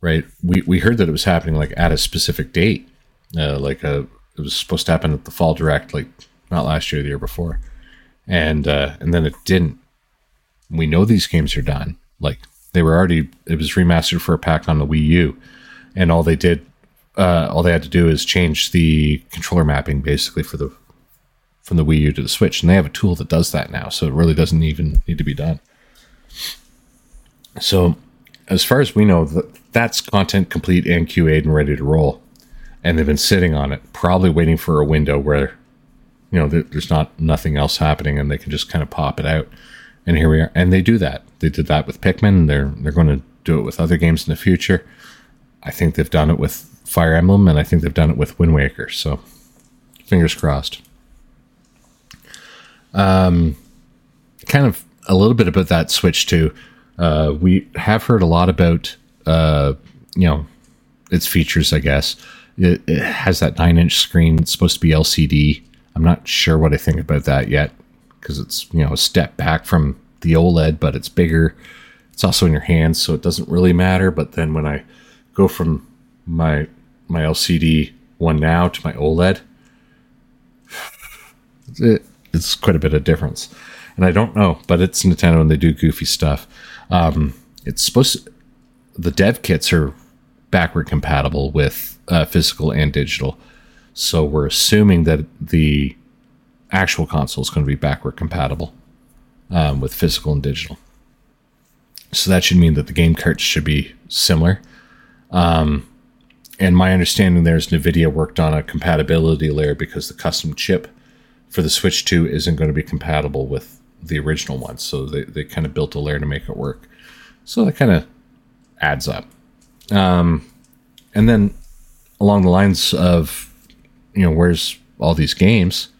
right, we we heard that it was happening like at a specific date, uh, like a uh, it was supposed to happen at the fall direct, like not last year, the year before, and uh, and then it didn't. We know these games are done. Like they were already, it was remastered for a pack on the Wii U, and all they did, uh, all they had to do is change the controller mapping basically for the from the Wii U to the Switch, and they have a tool that does that now, so it really doesn't even need to be done. So, as far as we know, that's content complete and QA'd and ready to roll, and they've been sitting on it, probably waiting for a window where, you know, there's not nothing else happening, and they can just kind of pop it out. And here we are, and they do that. They did that with Pikmin. They're they're going to do it with other games in the future. I think they've done it with Fire Emblem, and I think they've done it with Wind Waker. So, fingers crossed. Um, kind of a little bit about that Switch too. Uh, we have heard a lot about, uh, you know, its features. I guess it, it has that nine-inch screen. It's supposed to be LCD. I'm not sure what I think about that yet because it's you know a step back from the OLED, but it's bigger. It's also in your hands, so it doesn't really matter. But then when I go from my my LCD one now to my OLED, it, it's quite a bit of difference. And I don't know, but it's Nintendo and they do goofy stuff. Um, it's supposed to, the dev kits are backward compatible with uh, physical and digital. So we're assuming that the actual console is going to be backward compatible um, with physical and digital. So that should mean that the game carts should be similar. Um, and my understanding there is NVIDIA worked on a compatibility layer because the custom chip for the Switch 2 isn't going to be compatible with the original one. So they, they kind of built a layer to make it work. So that kind of adds up. Um, and then along the lines of, you know, where's all these games?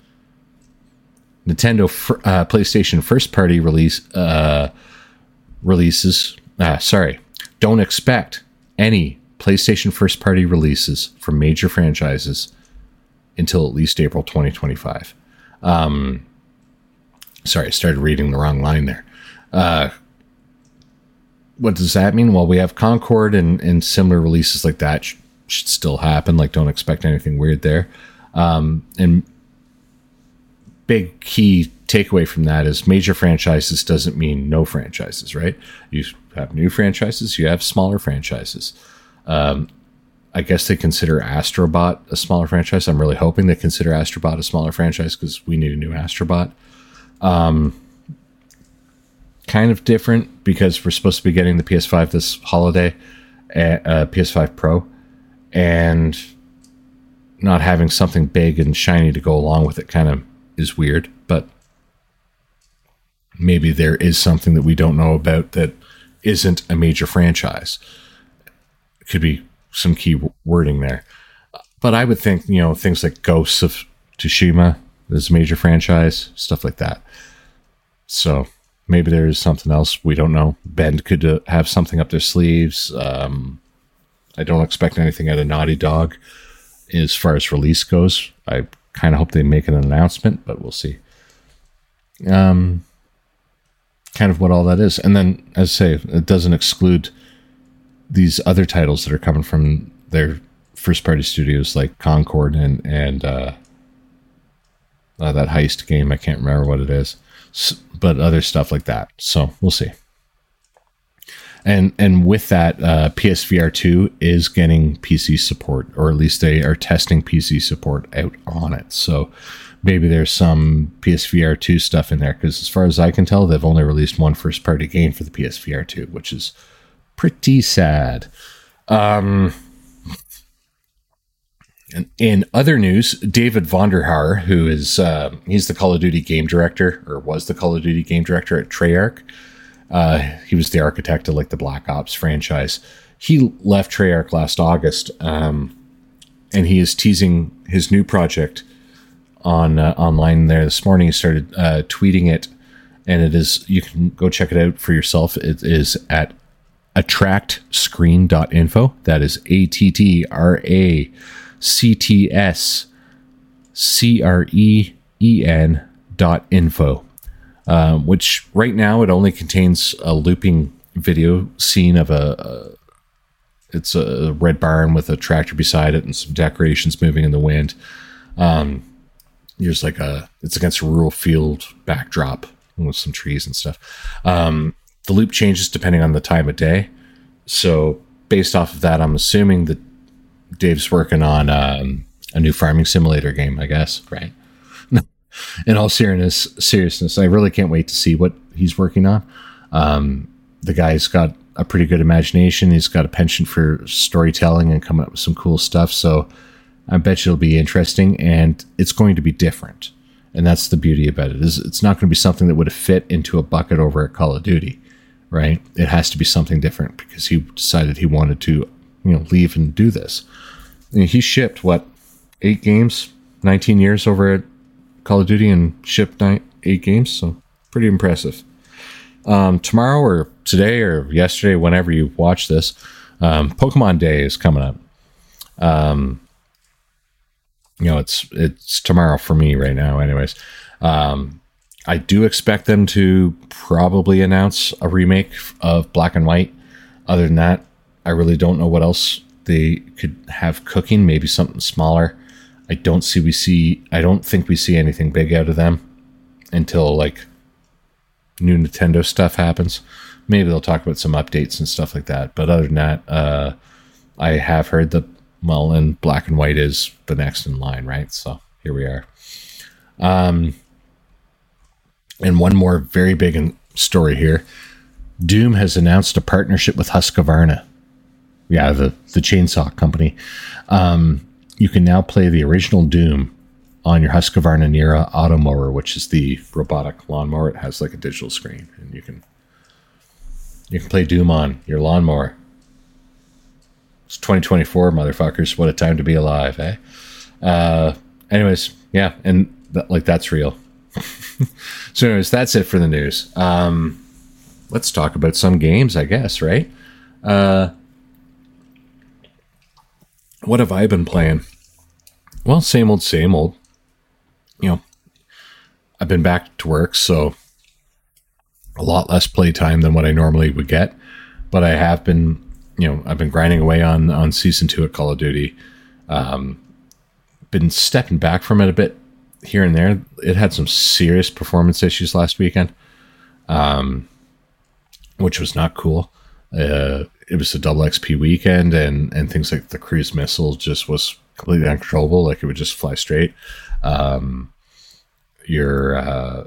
Nintendo uh, PlayStation first party release uh, releases. Uh, sorry, don't expect any PlayStation first party releases from major franchises until at least April 2025. Um, sorry, I started reading the wrong line there. Uh, what does that mean? Well, we have Concord and, and similar releases like that sh- should still happen. Like, don't expect anything weird there. Um, and big key takeaway from that is major franchises doesn't mean no franchises, right? You have new franchises, you have smaller franchises. Um, I guess they consider Astrobot a smaller franchise. I'm really hoping they consider Astrobot a smaller franchise because we need a new Astrobot. Um, kind of different because we're supposed to be getting the PS5 this holiday, uh, PS5 Pro, and not having something big and shiny to go along with it kind of is weird. But maybe there is something that we don't know about that isn't a major franchise. It could be some key wording there. But I would think, you know, things like Ghosts of Tsushima is a major franchise, stuff like that. So maybe there's something else we don't know. Bend could uh, have something up their sleeves. Um, I don't expect anything out of Naughty Dog as far as release goes. I kind of hope they make an announcement, but we'll see. Um, kind of what all that is. And then, as I say, it doesn't exclude these other titles that are coming from their first party studios like Concord and and uh, uh, that heist game. I can't remember what it is, but other stuff like that. So we'll see. And and with that, uh, PSVR two is getting PC support, or at least they are testing PC support out on it. So maybe there's some PSVR 2 stuff in there because, as far as I can tell, they've only released one first party game for the PSVR 2, which is pretty sad. Um, in other news, David Vonderhaar, who is uh, he's the Call of Duty game director or was the Call of Duty game director at Treyarch. Uh, he was the architect of like the Black Ops franchise. He left Treyarch last August, um, and he is teasing his new project on uh, online there this morning. He started uh, tweeting it, and it is you can go check it out for yourself. It is at attractscreen.info. That is A T T R A C T S C R E E N dot info. Uh, which right now it only contains a looping video scene of a, a it's a red barn with a tractor beside it and some decorations moving in the wind. Um, there's like a it's against a rural field backdrop with some trees and stuff. Um, the loop changes depending on the time of day. So based off of that, I'm assuming that Dave's working on um, a new farming simulator game. I guess right. In all seriousness, seriousness, I really can't wait to see what he's working on. Um, the guy's got a pretty good imagination. He's got a penchant for storytelling and coming up with some cool stuff. So I bet you it'll be interesting and it's going to be different. And that's the beauty about it is it's not going to be something that would have fit into a bucket over at Call of Duty, right? It has to be something different because he decided he wanted to, you know, leave and do this. And he shipped what eight games, 19 years over at Call of Duty and shipped nine, eight games. So pretty impressive. Um, tomorrow or today or yesterday, whenever you watch this, um, Pokemon Day is coming up. Um, you know, it's it's tomorrow for me right now. Anyways, um, I do expect them to probably announce a remake of Black and White. Other than that, I really don't know what else they could have cooking. Maybe something smaller. I don't see we see. I don't think we see anything big out of them until like new Nintendo stuff happens. Maybe they'll talk about some updates and stuff like that. But other than that, uh, I have heard that well, and black and white is the next in line, right? So here we are. Um, and one more very big story here. Doom has announced a partnership with Husqvarna. Yeah, the the chainsaw company. Um, you can now play the original Doom on your Husqvarna Nera Automower, which is the robotic lawnmower. It has like a digital screen, and you can you can play Doom on your lawnmower. It's 2024, motherfuckers. What a time to be alive, eh? Uh, anyways, yeah, and like that's real. so, anyways, that's it for the news. Um, let's talk about some games, I guess, right? Uh, what have I been playing? Well, same old, same old. You know, I've been back to work, so a lot less playtime than what I normally would get but I have been, you know, I've been grinding away on on season two of Call of Duty. Um, been stepping back from it a bit here and there. It had some serious performance issues last weekend, um, which was not cool. Uh, it was a double XP weekend, and and things like the cruise missile just was completely uncontrollable. Like it would just fly straight. Um, your uh,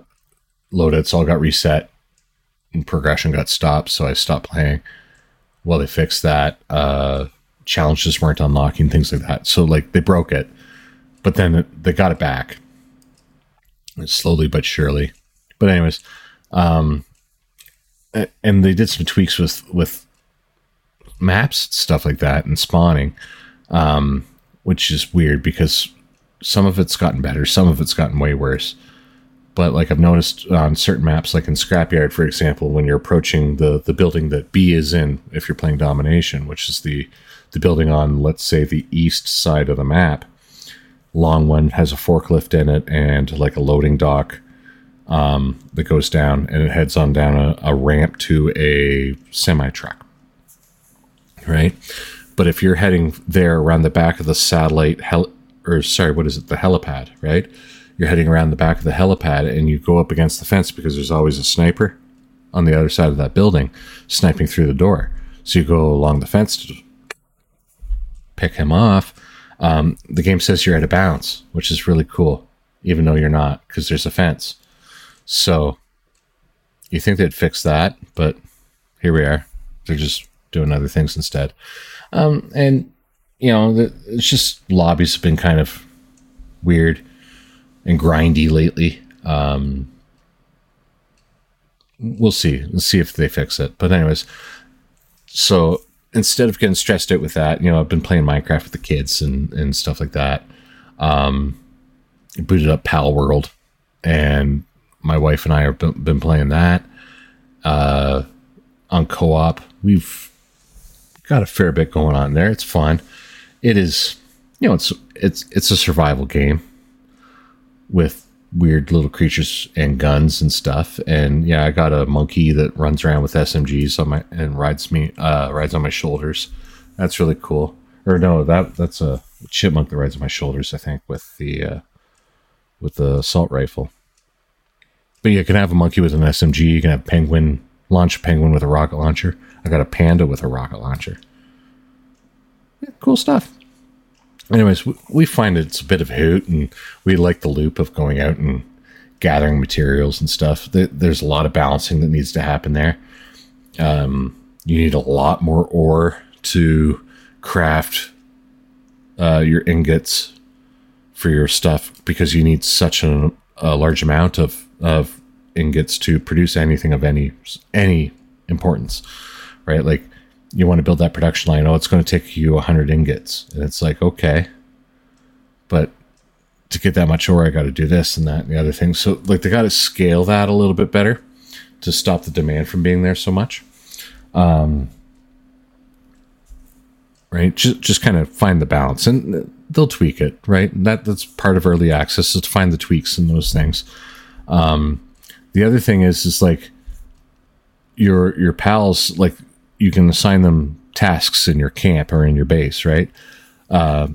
loadouts all got reset, and progression got stopped. So I stopped playing. Well, they fixed that. Uh, challenges weren't unlocking things like that. So like they broke it, but then they got it back slowly but surely. But anyways, um, and they did some tweaks with with maps stuff like that and spawning, um, which is weird because some of it's gotten better, some of it's gotten way worse. But like I've noticed on certain maps, like in Scrapyard, for example, when you're approaching the the building that B is in, if you're playing Domination, which is the the building on, let's say, the east side of the map, long one has a forklift in it and like a loading dock um, that goes down and it heads on down a, a ramp to a semi truck. Right. But if you're heading there around the back of the satellite hel- or sorry, what is it? The helipad, right? You're heading around the back of the helipad and you go up against the fence because there's always a sniper on the other side of that building sniping through the door. So you go along the fence to pick him off um, the game says you're at a bounce, which is really cool, even though you're not, because there's a fence. So you think they'd fix that, but here we are. They're just doing other things instead. Um, and, you know, the, it's just lobbies have been kind of weird and grindy lately. Um, we'll see. Let's see if they fix it. But, anyways, so instead of getting stressed out with that, you know, I've been playing Minecraft with the kids and, and stuff like that. Um, booted up Pal World, and my wife and I have been playing that uh, on co-op. We've got a fair bit going on there. It's fun. It is, you know, it's it's it's a survival game with weird little creatures and guns and stuff. And yeah, I got a monkey that runs around with SMGs on my and rides me uh, rides on my shoulders. That's really cool. Or no, that that's a chipmunk that rides on my shoulders. I think with the uh, with the assault rifle. But you can have a monkey with an SMG. You can have penguin launch a penguin with a rocket launcher. I got a panda with a rocket launcher. Yeah, cool stuff anyways, we find it's a bit of a hoot, and we like the loop of going out and gathering materials and stuff. There's a lot of balancing that needs to happen there. Um, you need a lot more ore to craft uh, your ingots for your stuff because you need such a, a large amount of of ingots to produce anything of any any importance, right? Like you want to build that production line. Oh, it's going to take you 100 ingots. And it's like, okay. But to get that much ore, I got to do this and that and the other thing. So, like, they got to scale that a little bit better to stop the demand from being there so much. Um, right? Just, just kind of find the balance and they'll tweak it, right? That That's part of early access is to find the tweaks and those things. Um, the other thing is, is like, your your pals like you can assign them tasks in your camp or in your base, right? Uh,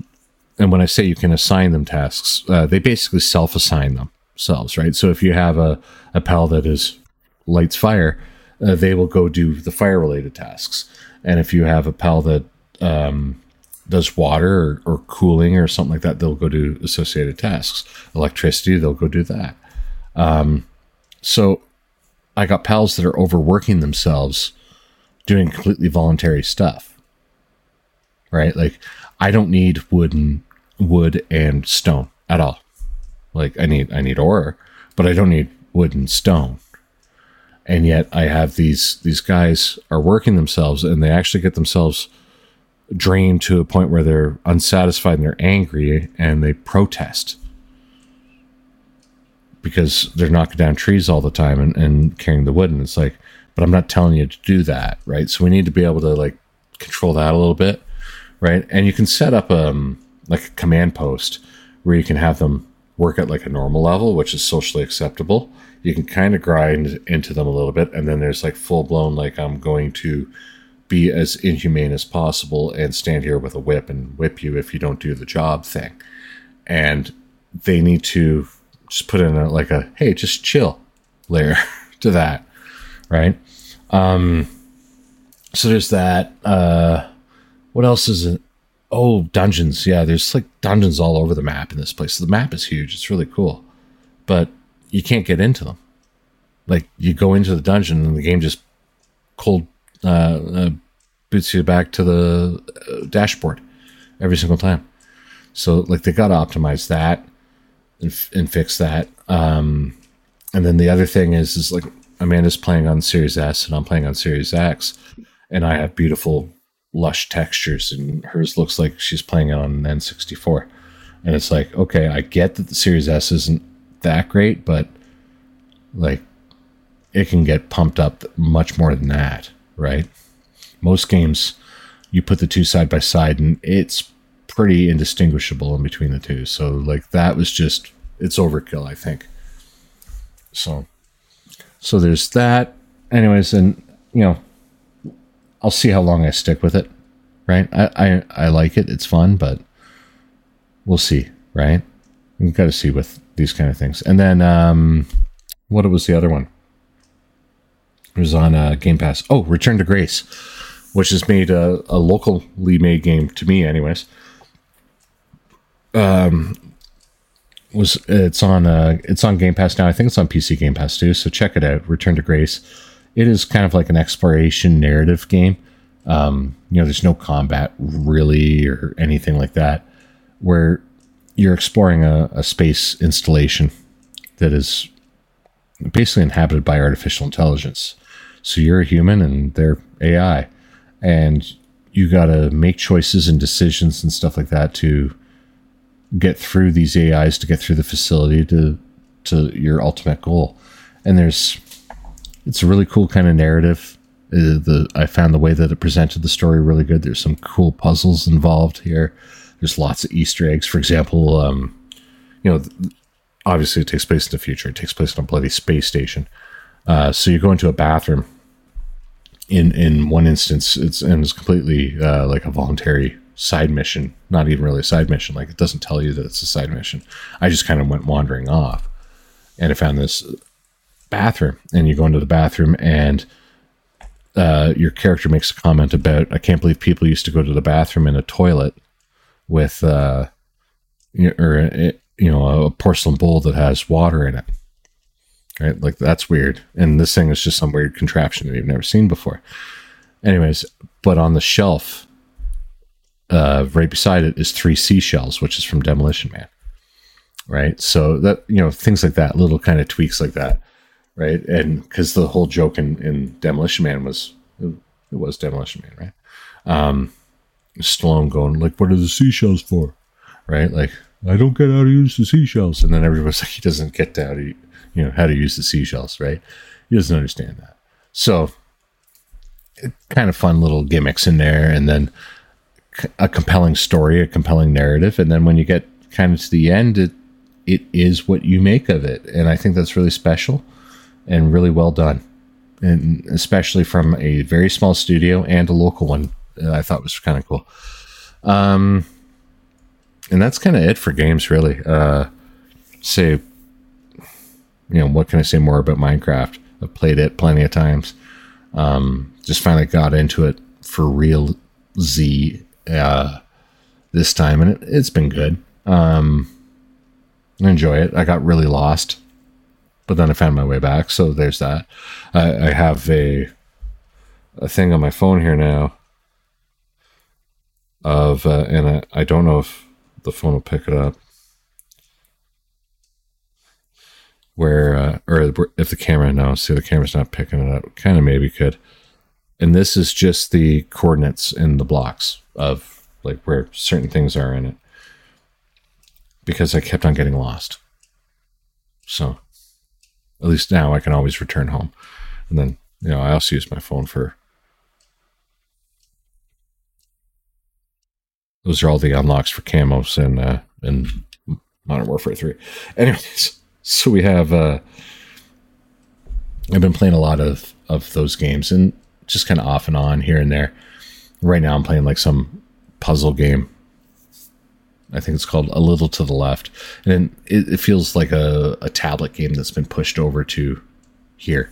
and when I say you can assign them tasks, uh, they basically self assign themselves, right? So if you have a, a pal that is lights fire, uh, they will go do the fire related tasks. And if you have a pal that um, does water or, or, cooling or something like that, they'll go do associated tasks. Electricity, they'll go do that. Um, so I got pals that are overworking themselves doing completely voluntary stuff. Right? Like I don't need wood and wood and stone at all. Like I need I need ore, but I don't need wood and stone. And yet I have these these guys are working themselves and they actually get themselves drained to a point where they're unsatisfied and they're angry and they protest because they're knocking down trees all the time and, and carrying the wood and it's like but I'm not telling you to do that, right? So we need to be able to like control that a little bit, right? And you can set up um like a command post where you can have them work at like a normal level, which is socially acceptable. You can kind of grind into them a little bit, and then there's like full blown like I'm going to be as inhumane as possible and stand here with a whip and whip you if you don't do the job thing. And they need to just put in a, like a hey, just chill layer to that, right? Um, so there's that. Uh, what else is it? Oh, dungeons. Yeah, there's like dungeons all over the map in this place. So the map is huge. It's really cool, but you can't get into them. Like you go into the dungeon and the game just cold uh, uh, boots you back to the uh, dashboard every single time. So like they got to optimize that and, and fix that. Um, and then the other thing is is like Amanda's playing on Series S and I'm playing on Series X, and I have beautiful lush textures, and hers looks like she's playing it on an N64. And it's like, okay, I get that the Series S isn't that great, but like it can get pumped up much more than that, right? Most games, you put the two side by side, and it's pretty indistinguishable in between the two. So, like, that was just, it's overkill, I think. So, so there's that. Anyways, and, you know, I'll see how long I stick with it, right? I, I, I like it. It's fun, but we'll see, right? We've got to see with these kind of things. And then, um, what was the other one? It was on uh, Game Pass. Oh, Return to Grace, which has made a, a locally made game to me, anyways. Um, was it's on uh it's on Game Pass now. I think it's on PC Game Pass too. So check it out. Return to Grace. It is kind of like an exploration narrative game. Um, you know, there's no combat really or anything like that. Where you're exploring a, a space installation that is basically inhabited by artificial intelligence. So you're a human and they're AI. And you got to make choices and decisions and stuff like that to get through these AIs to get through the facility to to your ultimate goal. And there's it's a really cool kind of narrative. Uh, the I found the way that it presented the story really good. There's some cool puzzles involved here. There's lots of Easter eggs. For example, um, you know, obviously it takes place in the future. It takes place on a bloody space station. Uh, so you go into a bathroom. In in one instance, it's and it's completely uh, like a voluntary side mission. Not even really a side mission. Like it doesn't tell you that it's a side mission. I just kind of went wandering off, and I found this bathroom. And you go into the bathroom, and uh, your character makes a comment about, "I can't believe people used to go to the bathroom in a toilet with, uh, or you know, a porcelain bowl that has water in it." Right, like that's weird. And this thing is just some weird contraption that you've never seen before. Anyways, but on the shelf, uh, right beside it is three seashells, which is from Demolition Man. Right, so that you know things like that, little kind of tweaks like that, right? And because the whole joke in, in Demolition Man was it was Demolition Man, right? Um, Stallone going like, "What are the seashells for?" Right, like I don't get how to use the seashells, and then everybody's like, he doesn't get how to you know how to use the seashells, right? He doesn't understand that. So, kind of fun little gimmicks in there, and then a compelling story, a compelling narrative, and then when you get kind of to the end, it it is what you make of it, and I think that's really special and really well done, and especially from a very small studio and a local one. I thought was kind of cool. Um, and that's kind of it for games, really. Uh, say you know, what can I say more about Minecraft? I've played it plenty of times. Um, just finally got into it for real Z uh, this time, and it, has been good. Um, I enjoy it. I got really lost, but then I found my way back. So there's that. I, I have a a thing on my phone here now of, uh, and I, I don't know if the phone will pick it up. where uh, or if the camera no see the camera's not picking it up kind of maybe could and this is just the coordinates in the blocks of like where certain things are in it. Because i kept on getting lost. So at least now i can always return home. And then you know i also use my phone for those are all the unlocks for camos and uh and modern warfare 3 anyways so we have uh I've been playing a lot of of those games. And just kind of off and on here and there. Right now, I'm playing like some puzzle game. I think it's called A Little to the Left. And it, it feels like a, a tablet game that's been pushed over to here.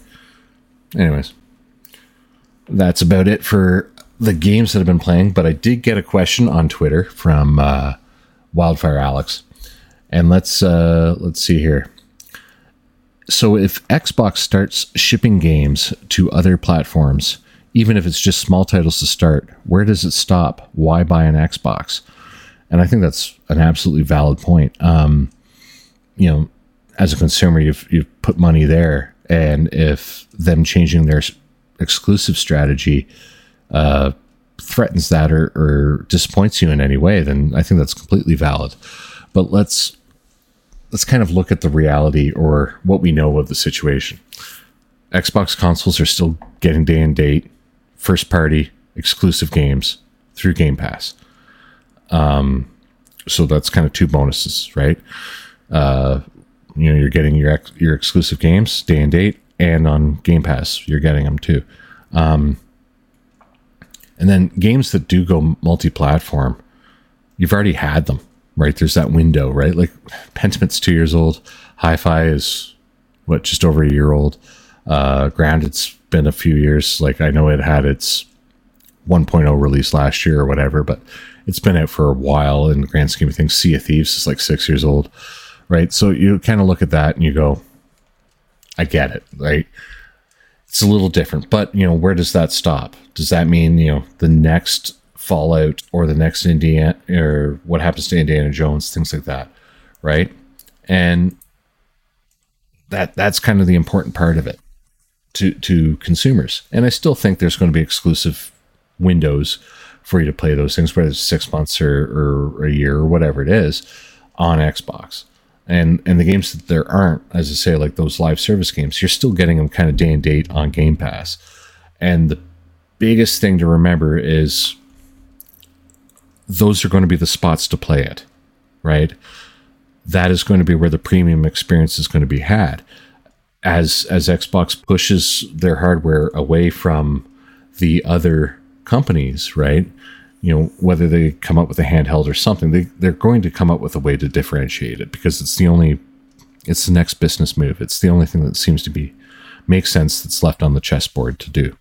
Anyways, that's about it for the games that I've been playing. But I did get a question on Twitter from uh, Wildfire Alex, and let's uh, let's see here. So if Xbox starts shipping games to other platforms, even if it's just small titles to start, where does it stop? Why buy an Xbox? And I think that's an absolutely valid point. Um, you know, as a consumer, you've you've put money there, and if them changing their exclusive strategy uh, threatens that or, or disappoints you in any way, then I think that's completely valid. But let's let's kind of look at the reality or what we know of the situation. Xbox consoles are still getting day and date, first party, exclusive games through Game Pass. Um, so that's kind of two bonuses, right? Uh, you know, you're getting your ex- your exclusive games day and date, and on Game Pass, you're getting them too. Um, and then games that do go multi-platform, you've already had them right? There's that window, right? Like Pentiment's two years old. Hi-Fi is what just over a year old. Uh, Grounded's been a few years. Like I know it had its 1.0 release last year or whatever, but it's been out for a while in the grand scheme of things. Sea of Thieves is like six years old, right? So you kind of look at that and you go, I get it, right? It's a little different, but you know, where does that stop? Does that mean, you know, the next Fallout or the next Indiana or what happens to Indiana Jones, things like that, right? And that that's kind of the important part of it to to consumers. And I still think there's going to be exclusive windows for you to play those things, whether it's six months or, or a year or whatever it is, on Xbox. And and the games that there aren't, as I say, like those live service games, you're still getting them kind of day and date on Game Pass. And the biggest thing to remember is those are going to be the spots to play it, right? That is going to be where the premium experience is going to be had. As as Xbox pushes their hardware away from the other companies, right? You know, whether they come up with a handheld or something, they, they're going to come up with a way to differentiate it because it's the only it's the next business move. It's the only thing that seems to be makes sense that's left on the chessboard to do.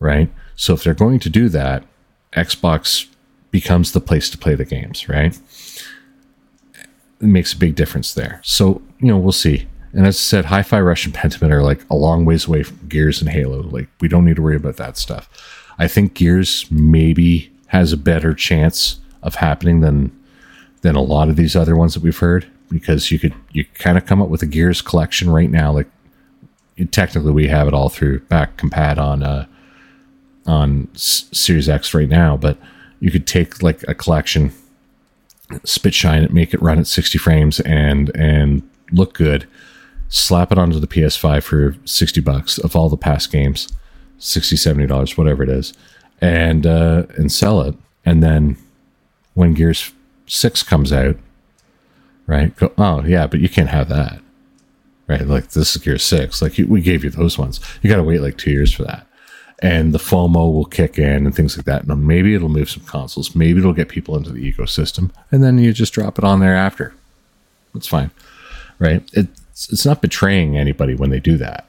Right? So if they're going to do that, Xbox becomes the place to play the games, right? It makes a big difference there. So, you know, we'll see. And as I said, Hi Fi Rush and Pentiment are like a long ways away from Gears and Halo. Like, we don't need to worry about that stuff. I think Gears maybe has a better chance of happening than than a lot of these other ones that we've heard because you could you kind of come up with a Gears collection right now. Like, technically, we have it all through back compat on uh, on S- Series X right now, but you could take like a collection, spit shine it, make it run at 60 frames and and look good, slap it onto the PS5 for 60 bucks of all the past games, 60 70 dollars whatever it is, and uh and sell it and then when Gears 6 comes out, right? Go, oh, yeah, but you can't have that. Right? Like this is Gear 6. Like we gave you those ones. You got to wait like 2 years for that and the FOMO will kick in and things like that. And maybe it'll move some consoles. Maybe it'll get people into the ecosystem, and then you just drop it on there after. That's fine, right? It's it's not betraying anybody when they do that,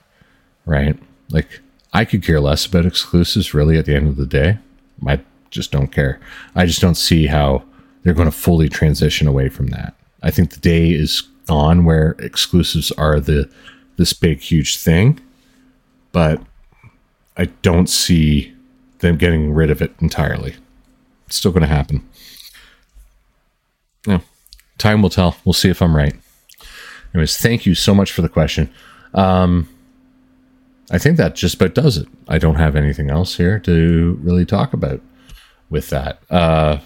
right? Like I could care less about exclusives. Really, at the end of the day, I just don't care. I just don't see how they're going to fully transition away from that. I think the day is gone where exclusives are the this big huge thing, but I don't see them getting rid of it entirely. It's still going to happen. Yeah, time will tell. We'll see if I'm right. Anyways, thank you so much for the question. Um, I think that just about does it. I don't have anything else here to really talk about with that. Uh,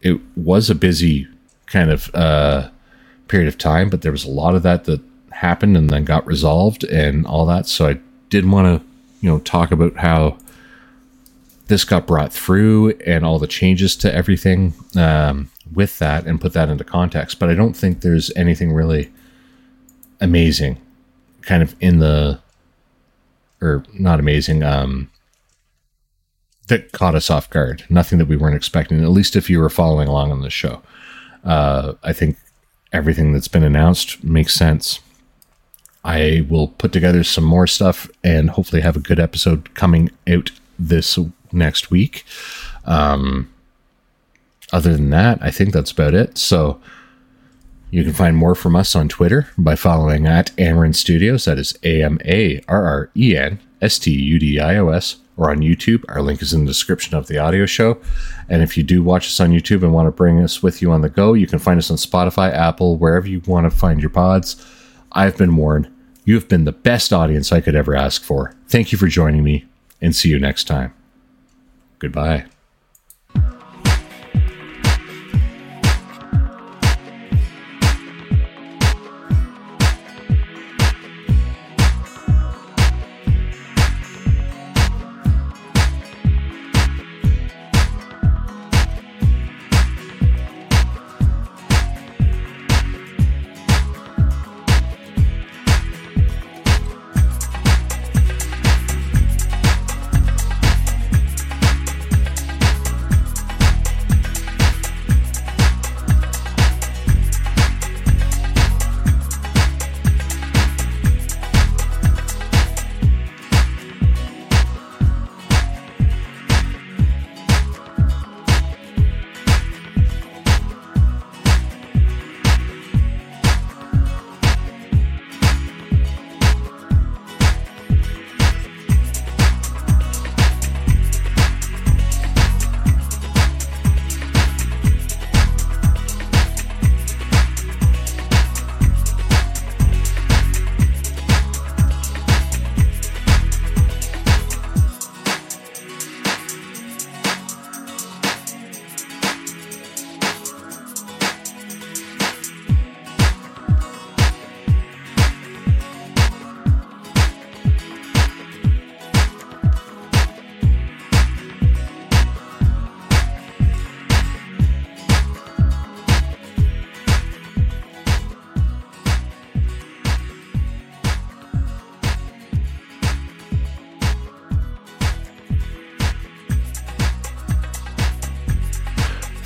it was a busy kind of uh, period of time, but there was a lot of that that happened and then got resolved and all that. So I did want to you know talk about how this got brought through and all the changes to everything um, with that and put that into context. But I don't think there's anything really amazing kind of in the or not amazing um that caught us off guard. Nothing that we weren't expecting. At least if you were following along on the show, uh, I think everything that's been announced makes sense. I will put together some more stuff and hopefully have a good episode coming out this next week. Um, other than that, I think that's about it. So you can find more from us on Twitter by following at Amarren Studios. That is A M A R R E N S T U D I O S. Or on YouTube. Our link is in the description of the audio show. And if you do watch us on YouTube and want to bring us with you on the go, you can find us on Spotify, Apple, wherever you want to find your pods. I've been Warren. You have been the best audience I could ever ask for. Thank you for joining me, and see you next time. Goodbye.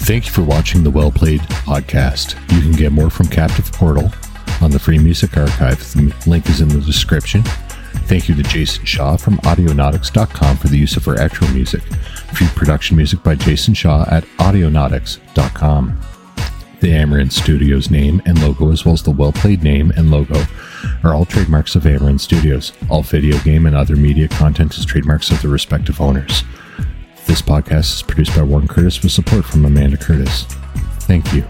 Thank you for watching the Well Played podcast. You can get more from Captive Portal on the Free Music Archive. The link is in the description. Thank you to Jason Shaw from Audionautix.com for the use of our outro music. Free production music by Jason Shaw at Audionautix.com. The Amarren Studios name and logo, as well as the Well Played name and logo, are all trademarks of Amarren Studios. All video game and other media content is trademarks of the respective owners. This podcast is produced by Warren Curtis with support from Amanda Curtis. Thank you.